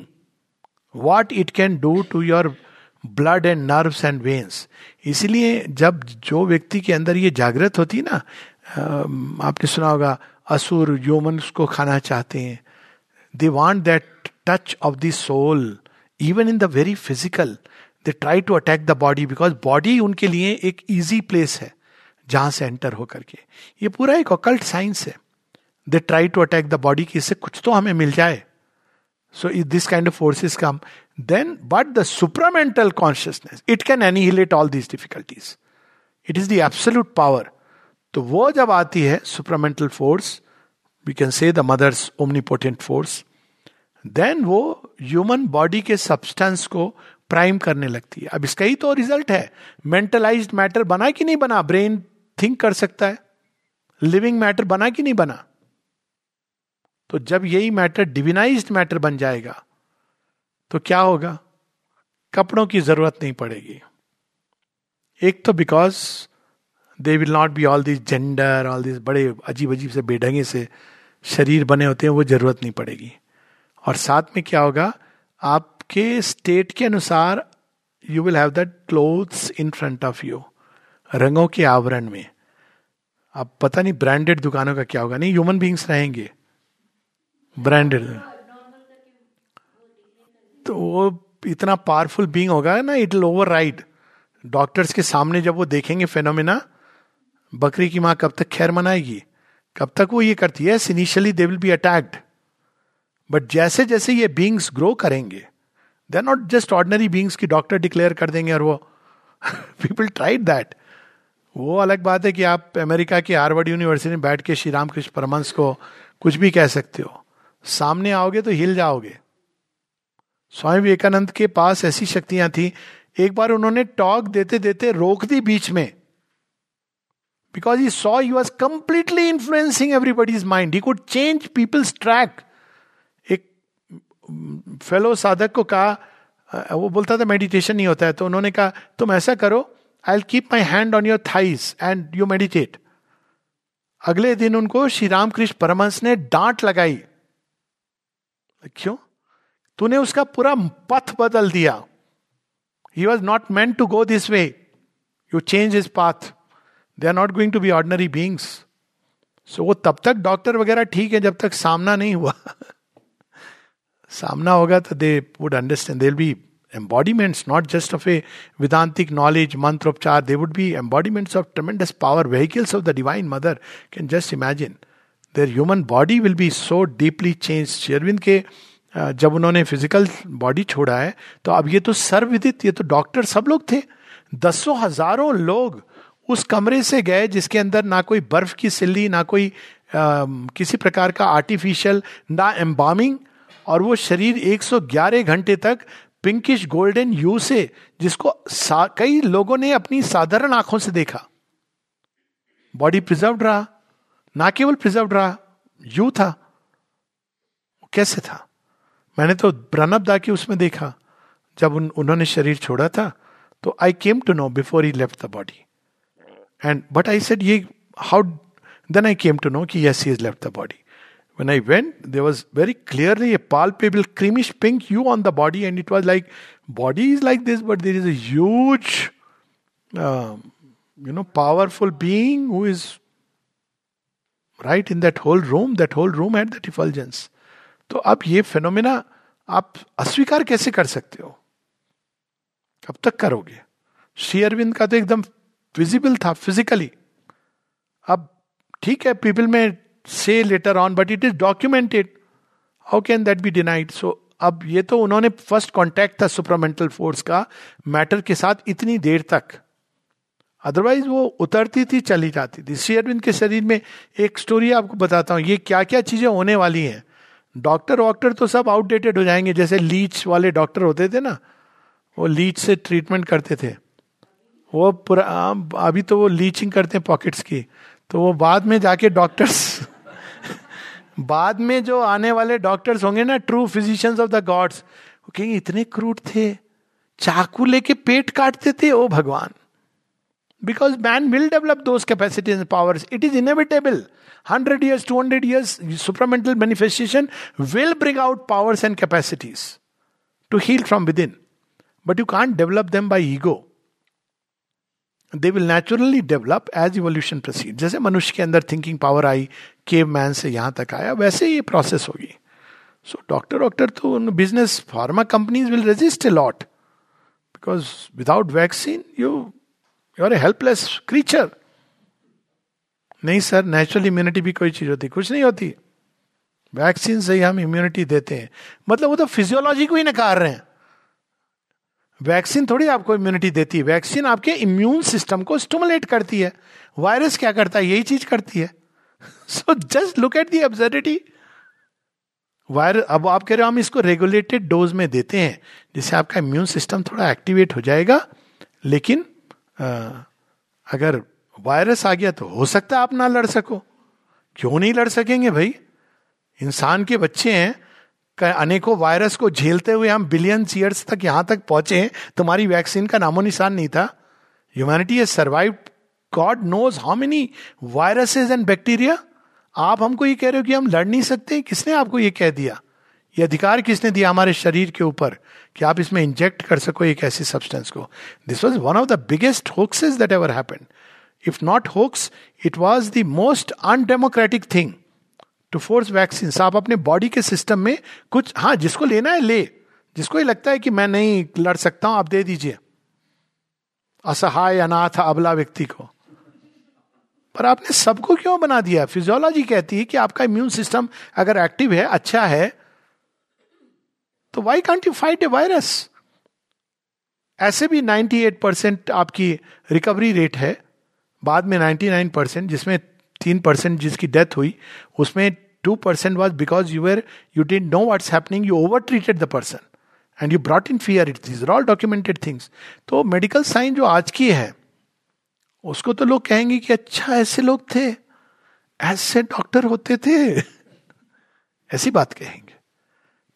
Speaker 1: what it can do to your blood and nerves and veins इसलिए जब जो व्यक्ति के अंदर ये जागृत होती ना आपने सुना होगा असुर ह्यूमन को खाना चाहते हैं they want that touch of the soul even in the very physical they try to attack the body because body उनके लिए एक ईजी प्लेस है जहां से एंटर होकर के ये पूरा एक अकल्ट साइंस है they try to attack the body कि इससे कुछ तो हमें मिल जाए so if this kind of forces come then but the supramental consciousness it can annihilate all these difficulties it is the absolute power तो वो जब आती है supermental force we can say the mother's omnipotent force then वो ह्यूमन बॉडी के सब्सटेंस को प्राइम करने लगती है अब इसका ही तो रिजल्ट है मेंटलाइज मैटर बना कि नहीं बना ब्रेन थिंक कर सकता है लिविंग मैटर बना कि नहीं बना तो जब यही मैटर डिविनाइज मैटर बन जाएगा तो क्या होगा कपड़ों की जरूरत नहीं पड़ेगी एक तो because they will not be all this gender all this बड़े अजीब अजीब से बेढंगे से शरीर बने होते हैं वो जरूरत नहीं पड़ेगी और साथ में क्या होगा आपके स्टेट के अनुसार you will have that clothes in front of you रंगों के आवरण में आप पता नहीं ब्रांडेड दुकानों का क्या होगा नहीं ह्यूमन बींग्स रहेंगे ब्रांडेड तो वो इतना पावरफुल बींग होगा ना इट ओवर राइड डॉक्टर्स के सामने जब वो देखेंगे फेनोमिना बकरी की माँ कब तक खैर मनाएगी कब तक वो ये करती है initially they will be attacked but जैसे जैसे ये बींग्स ग्रो करेंगे they not just ordinary beings की डॉक्टर डिक्लेयर कर देंगे और वो पीपल ट्राइड दैट वो अलग बात है कि आप अमेरिका की हार्वर्ड यूनिवर्सिटी में बैठ के श्री रामकृष्ण परमंश को कुछ भी कह सकते हो सामने आओगे तो हिल जाओगे स्वामी विवेकानंद के पास ऐसी शक्तियां थी एक बार उन्होंने टॉक देते देते रोक दी बीच में because he saw he was completely influencing everybody's mind. He could change people's track. एक फेलो साधक को कहा वो बोलता था मेडिटेशन नहीं होता है तो उन्होंने कहा तुम ऐसा करो I will keep my hand on your thighs and you meditate अगले दिन उनको श्री रामकृष्ण परमहंस ने डांट लगाई क्यों तूने उसका पूरा पथ बदल दिया he was not meant to go this way you change his path they are not going to be ordinary beings so वो तब तक डॉक्टर वगैरह ठीक है जब तक सामना नहीं हुआ (laughs) सामना होगा तो they would understand there be embodiments not just of a Vedantic knowledge mantra उपचार they would be embodiments of tremendous power vehicles of the divine mother can just imagine there human body will be so deeply change शेरविंद के जब उन्होंने फिजिकल बॉडी छोड़ा है तो अब ये तो सर्वविदित ये तो डॉक्टर सब लोग थे दसों हजारों लोग उस कमरे से गए जिसके अंदर ना कोई बर्फ की सिल्ली ना कोई आ, किसी प्रकार का आर्टिफिशियल ना एम्बामिंग और वो शरीर 111 घंटे तक पिंकिश गोल्डन यू से जिसको कई लोगों ने अपनी साधारण आंखों से देखा बॉडी प्रिजर्व रहा ना केवल प्रिजर्व रहा यू था कैसे था मैंने तो ब्रनब दा की उसमें देखा जब उन, उन्होंने शरीर छोड़ा था तो I came to know before he left the body and but I set ये how then I came to know कि yes he is left the body when I went there was very clearly a palpable creamish pink hue on the body and it was like body is like this but there is as you know powerful being who is right in that whole room that whole room at the डिफल्जेंस तो अब ये फेनोमिना आप अस्वीकार कैसे कर सकते हो कब तक करोगे श्री का तो एकदम विजिबल था फिजिकली अब ठीक है पीपल में से later on but it is documented how can that be denied so अब ये तो उन्होंने फर्स्ट कॉन्टेक्ट था सुपरामेंटल फोर्स का मैटर के साथ इतनी देर तक अदरवाइज वो उतरती थी चली जाती थी श्री अरविंद के शरीर में एक स्टोरी आपको बताता हूँ ये क्या क्या चीजें होने वाली हैं डॉक्टर वॉक्टर तो सब आउटडेटेड हो जाएंगे जैसे लीच वाले डॉक्टर होते थे ना वो लीच से ट्रीटमेंट करते थे वो पूरा अभी तो वो लीचिंग करते हैं पॉकेट्स की तो वो बाद में जाके डॉक्टर्स बाद में जो आने वाले डॉक्टर्स होंगे ना true physicians of the gods वो कहेंगे इतने क्रूट थे चाकू लेके पेट काटते थे ओ भगवान because man will develop those capacities power it is inevitable hundred years two hundred years supermental manifestation will bring out powers and capacities to heal from within but you can't develop them by ego they will naturally develop as evolution proceed जैसे मनुष्य के अंदर थिंकिंग पावर आई केव मैन से यहाँ तक आया वैसे ये प्रोसेस होगी सो डॉक्टर डॉक्टर तो business pharma companies will resist a lot because without vaccine you you are a helpless creature नहीं सर नेचुरल इम्यूनिटी भी कोई चीज होती कुछ नहीं होती वैक्सीन से ही हम इम्यूनिटी देते हैं मतलब वो तो फिजियोलॉजी को ही नकार रहे हैं वैक्सीन थोड़ी आपको इम्यूनिटी देती है वैक्सीन आपके इम्यून सिस्टम को स्टमुलेट करती है वायरस क्या करता है यही चीज करती है so just look at the absurdity virus अब आप कह रहे हो हम इसको रेगुलेटेड डोज में देते हैं जिससे आपका इम्यून सिस्टम थोड़ा एक्टिवेट हो जाएगा लेकिन आ, अगर वायरस आ गया तो हो सकता है आप ना लड़ सको क्यों नहीं लड़ सकेंगे भाई इंसान के बच्चे हैं अनेकों वायरस को झेलते हुए हम बिलियन ईयर्स तक यहां तक पहुंचे हैं तुम्हारी वैक्सीन का नामो निशान नहीं था humanity has survive god knows how many viruses and bacteria आप हमको ये कह रहे हो कि हम लड़ नहीं सकते किसने आपको ये कह दिया ये अधिकार किसने दिया हमारे शरीर के ऊपर कि आप इसमें इंजेक्ट कर सको एक ऐसी सब्सटेंस को this was one of the biggest hoaxes that ever happen if not hoax it was the most undemocratic thing to force vaccine आप अपने बॉडी के सिस्टम में कुछ हाँ जिसको लेना है ले जिसको ये लगता है कि मैं नहीं लड़ सकता हूं आप दे दीजिए असहाय अनाथ अबला व्यक्ति को पर आपने सबको क्यों बना दिया फिजियोलॉजी कहती है कि आपका इम्यून सिस्टम अगर एक्टिव है अच्छा है तो why can't you fight a virus ऐसे भी 98 परसेंट आपकी रिकवरी रेट है बाद में 99 परसेंट जिसमें तीन परसेंट जिसकी डेथ हुई उसमें two percent was because you were you डिट know what's happening you over treated the person and you brought in fear it these all documented things तो मेडिकल साइंस जो आज की है उसको तो लोग कहेंगे कि अच्छा ऐसे लोग थे ऐसे डॉक्टर होते थे (laughs) ऐसी बात कहेंगे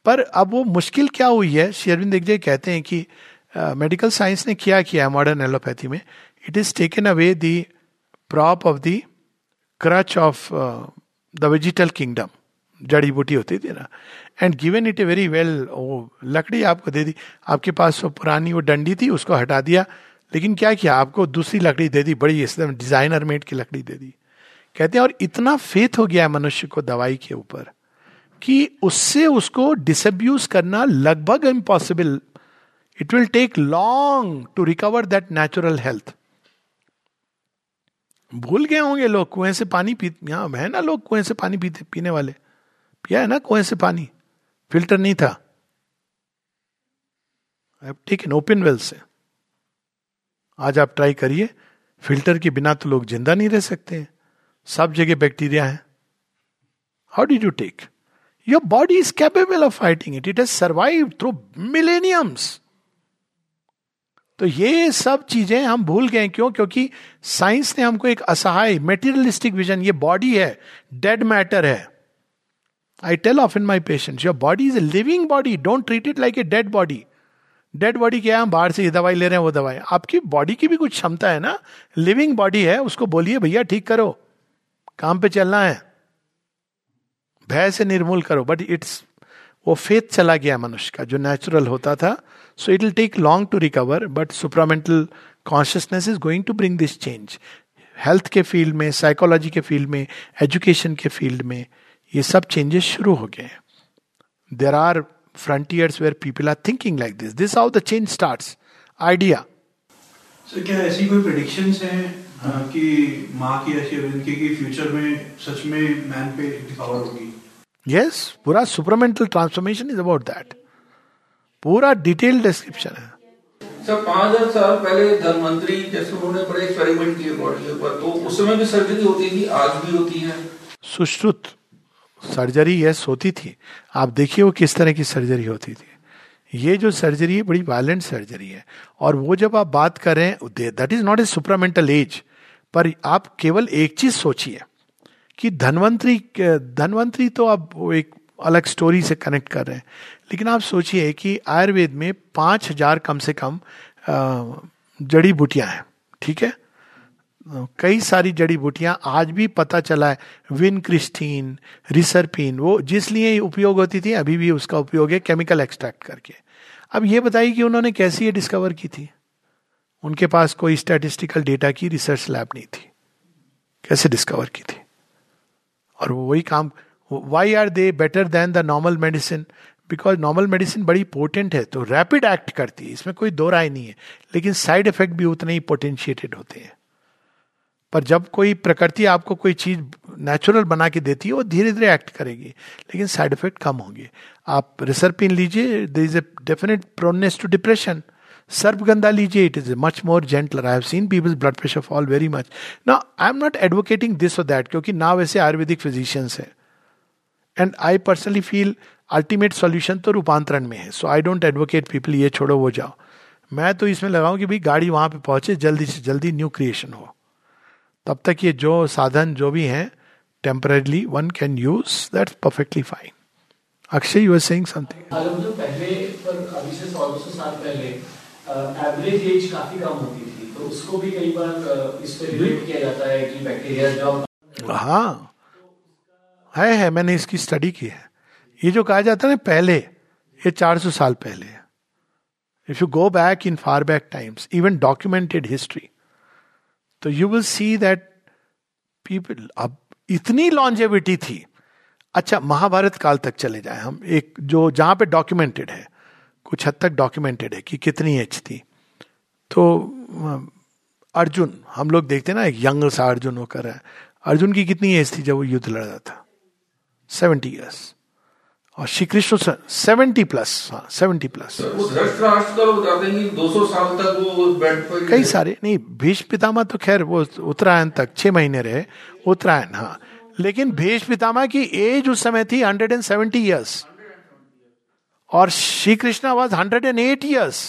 Speaker 1: पर अब वो मुश्किल क्या हुई है श्री अरविंद दिग्जय कहते हैं कि मेडिकल uh, साइंस ने क्या किया है मॉडर्न एलोपैथी में it is taken away the prop of the crutch of the vegetal kingdom जड़ी बूटी होती थी ना and given it a very well वो लकड़ी आपको दे दी आपके पास वो पुरानी वो डंडी थी उसको हटा दिया लेकिन क्या किया आपको दूसरी लकड़ी दे दी बड़ी एकदम डिजाइनर मेड की लकड़ी दे दी कहते हैं और इतना फेथ हो गया है मनुष्य को दवाई के ऊपर कि उससे उसको डिसब्यूज करना लगभग impossible it will take long to recover that natural health भूल गए होंगे लोग कुएं से पानी पी यहाँ है ना लोग कुएं से पानी पीते पीने वाले पिया है ना कुएं से पानी फिल्टर नहीं था ठीक है ओपन वेल से आज आप ट्राई करिए फिल्टर के बिना तो लोग जिंदा नहीं रह सकते हैं सब जगह बैक्टीरिया है how did you take your body is capable of fighting it it has survive through millenniums तो ये सब चीजें हम भूल गए क्यों क्योंकि साइंस ने हमको एक असहाय मेटीरियलिस्टिक विजन ये बॉडी है डेड मैटर है I tell of in my patient your body is a living body don't treat it like a dead body dead body क्या है हम बाहर से ये दवाई ले रहे हैं वो दवाई आपकी बॉडी की भी कुछ क्षमता है ना लिविंग बॉडी है उसको बोलिए भैया ठीक करो काम पे चलना है भय से निर्मूल करो बट इट्स वो फेथ चला गया मनुष्य का जो नेचुरल होता था So it will take long to recover, but supramental consciousness is going to bring this change health के फील्ड में साइकोलॉजी के फील्ड में एजुकेशन के फील्ड में ये सब चेंजेस शुरू हो गए हैं there are frontiers where people are thinking like this this how the change starts idea sir
Speaker 3: क्या ऐसी कोई प्रेडिक्शंस हैं कि माँ की ऐसी अरविंद की फ्यूचर में सच में मैन पे रिकवर होगी
Speaker 1: यस पूरा supermental transformation is about that पूरा डिटेल डिस्क्रिप्शन है
Speaker 4: सर पांच हजार साल पहले धनवंतरी जैसे उन्होंने बड़े एक्सपेरिमेंट किए बॉडी के ऊपर तो उस समय भी सर्जरी होती थी आज भी होती है
Speaker 1: सुश्रुत सर्जरी यस होती थी आप देखिए वो किस तरह की सर्जरी होती थी ये जो सर्जरी है बड़ी वायलेंट सर्जरी है और वो जब आप बात करें that is not a supramental age पर आप केवल एक चीज सोचिए कि धनवंतरी धनवंतरी तो आप एक अलग स्टोरी से कनेक्ट कर रहे हैं लेकिन आप सोचिए कि आयुर्वेद में पांच हजार कम से कम जड़ी बूटियां हैं ठीक है कई सारी जड़ी बूटियां आज भी पता चला है विन क्रिस्टीन रिसरपिन वो जिस लिए उपयोग होती थी अभी भी उसका उपयोग है केमिकल एक्सट्रैक्ट करके अब ये बताइए कि उन्होंने कैसी ये डिस्कवर की थी उनके पास कोई स्टैटिस्टिकल डेटा की रिसर्च लैब नहीं थी कैसे डिस्कवर की थी और वही काम why are they better than the normal medicine because normal medicine बड़ी पोटेंट है तो रैपिड एक्ट करती है इसमें कोई दो राय नहीं है लेकिन साइड इफेक्ट भी उतने ही पोटेंशिएटेड होते हैं पर जब कोई प्रकृति आपको कोई चीज नेचुरल बना के देती है वो धीरे धीरे एक्ट करेगी लेकिन साइड इफेक्ट कम होंगे आप रिसर्पिन लीजिए there is a definite proneness to depression sarpagandha लीजिए it is a much more gentler I have seen people's blood pressure fall very much ना I am not advocating this और दैट क्योंकि ना वैसे आयुर्वेदिक फिजिशियंस हैं and I personally feel ultimate solution तो रूपांतरण में है so I don't advocate people ये छोड़ो वो जाओ मैं तो इसमें लगाऊं कि भाई गाड़ी वहां पे पहुंचे जल्दी से जल्दी न्यू क्रिएशन हो तब तक ये जो साधन जो भी हैं temporarily one can use that's
Speaker 5: perfectly fine Akshay you are saying something average age काफी कम होती थी तो उसको भी कई बार इस पे रिलेट किया जाता है कि बैक्टीरिया जो
Speaker 1: हाँ है है मैंने इसकी स्टडी की है ये जो कहा जाता है ना पहले ये 400 साल पहले है if you go back in far back times even documented history तो you will see that people अब इतनी लॉन्जेविटी थी अच्छा महाभारत काल तक चले जाए हम एक जो जहाँ पे डॉक्यूमेंटेड है कुछ हद तक डॉक्यूमेंटेड है कि कितनी एज थी तो अर्जुन हम लोग देखते ना एक यंग सा अर्जुन होकर है अर्जुन की कितनी एज थी जब वो युद्ध लड़ रहा था सेवेंटी ईयर्स और श्री कृष्ण हाँ, सर सेवेंटी प्लस हाँ सेवेंटी प्लस
Speaker 4: दो सौ साल तक वो
Speaker 1: कई सारे नहीं भीष पितामा तो खैर वो उत्तरायण तक छह महीने रहे उत्तरायण हाँ लेकिन भीष पितामा की एज उस समय थी हंड्रेड एंड सेवेंटी ईयर्स और Shri Krishna was hundred and eight years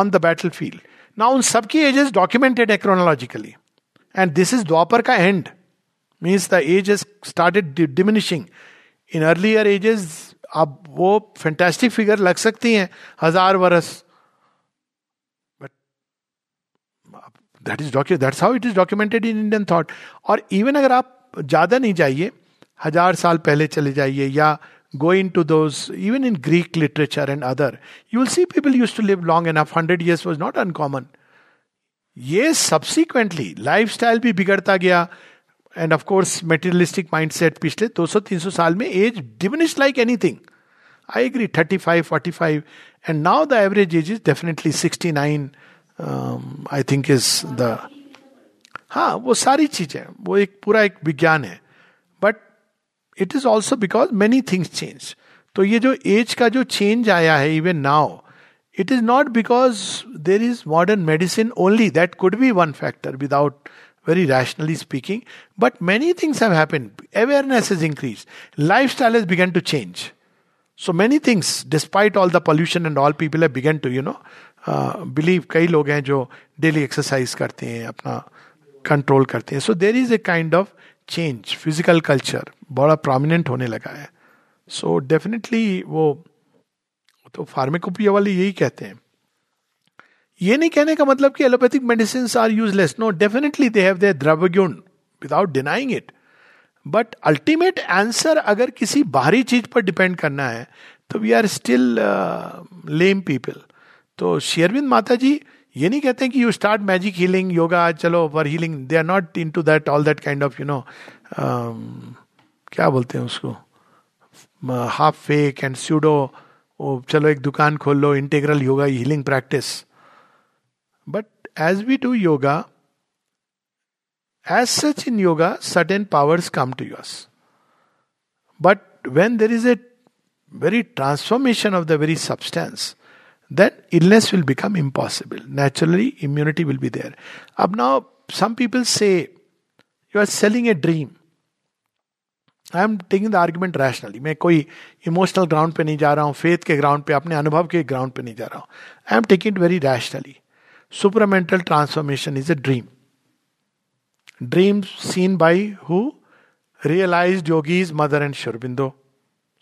Speaker 1: on the battlefield ना उन सबकी एजेस डॉक्यूमेंटेड है chronologically and this is Dwapar का and means the age is started diminishing in earlier ages अब वो फैंटेस्टिक फिगर लग सकती हैं हजार वर्ष that is docu that's how it is documented in Indian thought और इवन अगर आप ज्यादा नहीं जाइए हजार साल पहले चले जाइए या go in to into even in Greek literature and other you will see people use to live long and of hundred years was not uncommon ये सब्सिक्वेंटली लाइफ स्टाइल भी बिगड़ता गया and of course materialistic mindset पिछले 200-300 साल में age diminish like anything I agree thirty five forty five and now the average age is definitely sixty nine I think is the हाँ वो सारी चीजें वो एक पूरा एक विज्ञान है but it is also because many things change तो ये जो एज का जो चेंज आया है even now it is not because there is modern medicine only that could be one factor without very rationally speaking. But many things have happened. Awareness has increased. Lifestyle has begun to change. So many things, despite all the pollution and all, people have begun to, you know, uh, believe kai log जो jo daily exercise karte अपना apna control karte so So there is a kind of change. Physical culture, bada prominent hone laga hai. so, definitely wo, तो फार्मेकोपिया वाले यही कहते हैं ये नहीं कहने का मतलब कि allopathic medicine are useless no definitely they have their dravyaguna without denying it but ultimate answer अगर किसी बाहरी चीज पर डिपेंड करना है तो we are still lame people तो शेयरविंद माता जी ये नहीं कहते हैं कि you start magic healing yoga चलो for healing they are not into that all that kind of you know क्या बोलते हैं उसको हाफ फेक एंड स्यूडो चलो एक दुकान खोल लो integral yoga healing practice But as we do yoga as such in yoga certain powers come to us but when there is a very transformation of the very substance, then illness will become impossible. Naturally, immunity will be there. Ab now, some people say you are selling a dream. I am taking the argument rationally मैं कोई इमोशनल ग्राउंड पे नहीं जा रहा हूँ फेथ के ग्राउंड पे अपने अनुभव के ग्राउंड पे नहीं जा रहा हूँ I am taking it very rationally supermental transformation is a dream dream seen by who realise yogi is Mother and Sri Aurobindo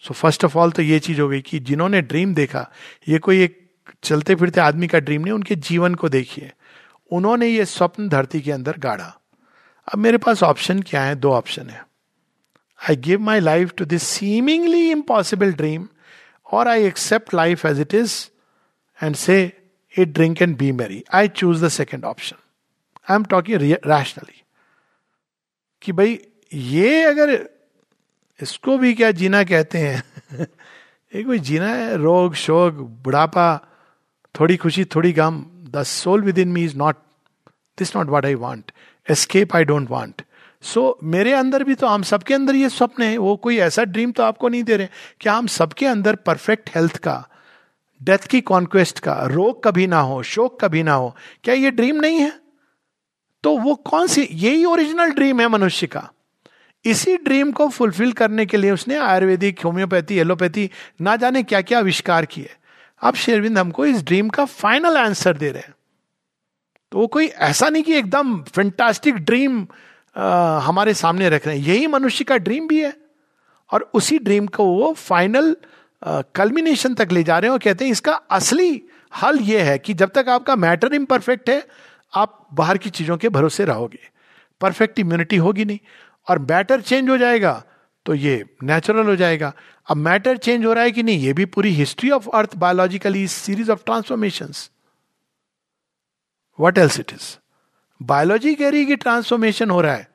Speaker 1: so first of all तो ये चीज हो गई कि जिन्होंने ड्रीम देखा ये कोई एक चलते फिरते आदमी का ड्रीम नहीं उनके जीवन को देखिए उन्होंने ये स्वप्न धरती के अंदर गाड़ा अब मेरे पास ऑप्शन क्या है दो ऑप्शन है I give my life to this seemingly impossible dream और I accept life as it is and say eat, drink, and be merry. I choose the second option. I am talking rationally कि भाई ये अगर इसको भी क्या जीना कहते हैं (laughs) ये कोई जीना है रोग शोक बुढ़ापा थोड़ी खुशी थोड़ी गम the soul within me is not this not what I want escape I don't want so मेरे अंदर भी तो हम सबके अंदर ये स्वप्न है वो कोई ऐसा ड्रीम तो आपको नहीं दे रहे क्या हम सबके अंदर परफेक्ट हेल्थ का डेथ की कॉन्क्वेस्ट का रोग कभी ना हो शोक कभी ना हो क्या ये ड्रीम नहीं है तो वो कौन सी यही ओरिजिनल ड्रीम है मनुष्य का इसी ड्रीम को फुलफिल करने के लिए उसने आयुर्वेदिक होम्योपैथी एलोपैथी ना जाने क्या क्या आविष्कार किए अब शेरविंद हमको इस ड्रीम का फाइनल आंसर दे रहे हैं तो वो कोई ऐसा नहीं कि एकदम फेंटास्टिक ड्रीम आ, हमारे सामने रख रहे हैं यही मनुष्य का ड्रीम भी है और उसी ड्रीम को वो फाइनल कल्मिनेशन तक ले जा रहे हो कहते हैं इसका असली हल यह है कि जब तक आपका मैटर इम्परफेक्ट है आप बाहर की चीजों के भरोसे रहोगे परफेक्ट इम्यूनिटी होगी नहीं और मैटर चेंज हो जाएगा तो ये नेचुरल हो जाएगा अब मैटर चेंज हो रहा है कि नहीं ये भी पूरी history of earth biologically series of transformation what else it is biology कह रही है कि ट्रांसफॉर्मेशन हो रहा है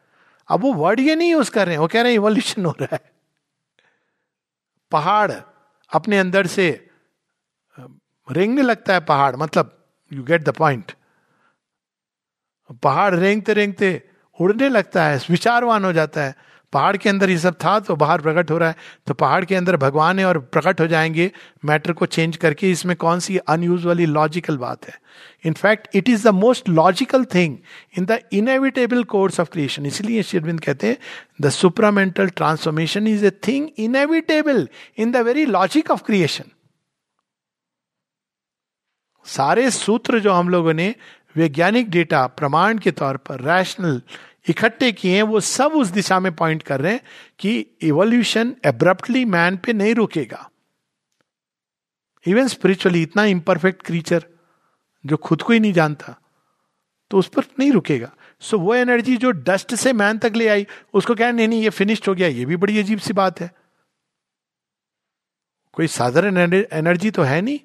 Speaker 1: अब वो वर्ड ये नहीं यूज कर रहे हैं वो कह रहे हैं इवोल्यूशन हो रहा है पहाड़ अपने अंदर से रेंगने लगता है पहाड़ मतलब यू गेट द पॉइंट पहाड़ रेंगते रेंगते उड़ने लगता है विचारवान हो जाता है पहाड़ के अंदर ये सब था तो बाहर प्रकट हो रहा है तो पहाड़ के अंदर भगवान है और प्रकट हो जाएंगे मैटर को चेंज करके इसमें कौन सी अनयूजली लॉजिकल बात है in fact it is the most logical thing in the inevitable course of creation इसलिए शिरविंद कहते हैं the supramental transformation is a thing inevitable in the very logic of creation सारे सूत्र जो हम लोगों ने वैज्ञानिक डेटा प्रमाण के तौर पर रैशनल इकट्ठे किए हैं वो सब उस दिशा में पॉइंट कर रहे हैं कि इवोल्यूशन एब्रप्टली मैन पे नहीं रुकेगा इवन स्पिरिचुअली इतना इम्परफेक्ट क्रीचर जो खुद को ही नहीं जानता तो उस पर नहीं रुकेगा सो so, वो एनर्जी जो डस्ट से मैन तक ले आई उसको कह नहीं नहीं ये फिनिश्ड हो गया ये भी बड़ी अजीब सी बात है कोई साधारण एनर्जी तो है नहीं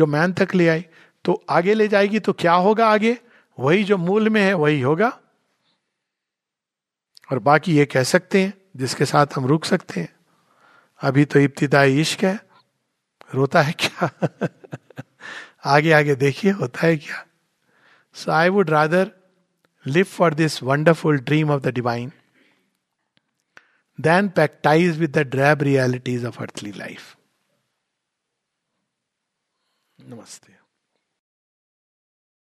Speaker 1: जो मैन तक ले आई तो आगे ले जाएगी तो क्या होगा आगे वही जो मूल में है वही होगा और बाकी ये कह सकते हैं जिसके साथ हम रुक सकते हैं अभी तो इब्तदाई इश्क है रोता है क्या (laughs) आगे आगे देखिए होता है क्या so I would rather live for this wonderful dream of the divine than pactise with the drab realities of earthly life namaste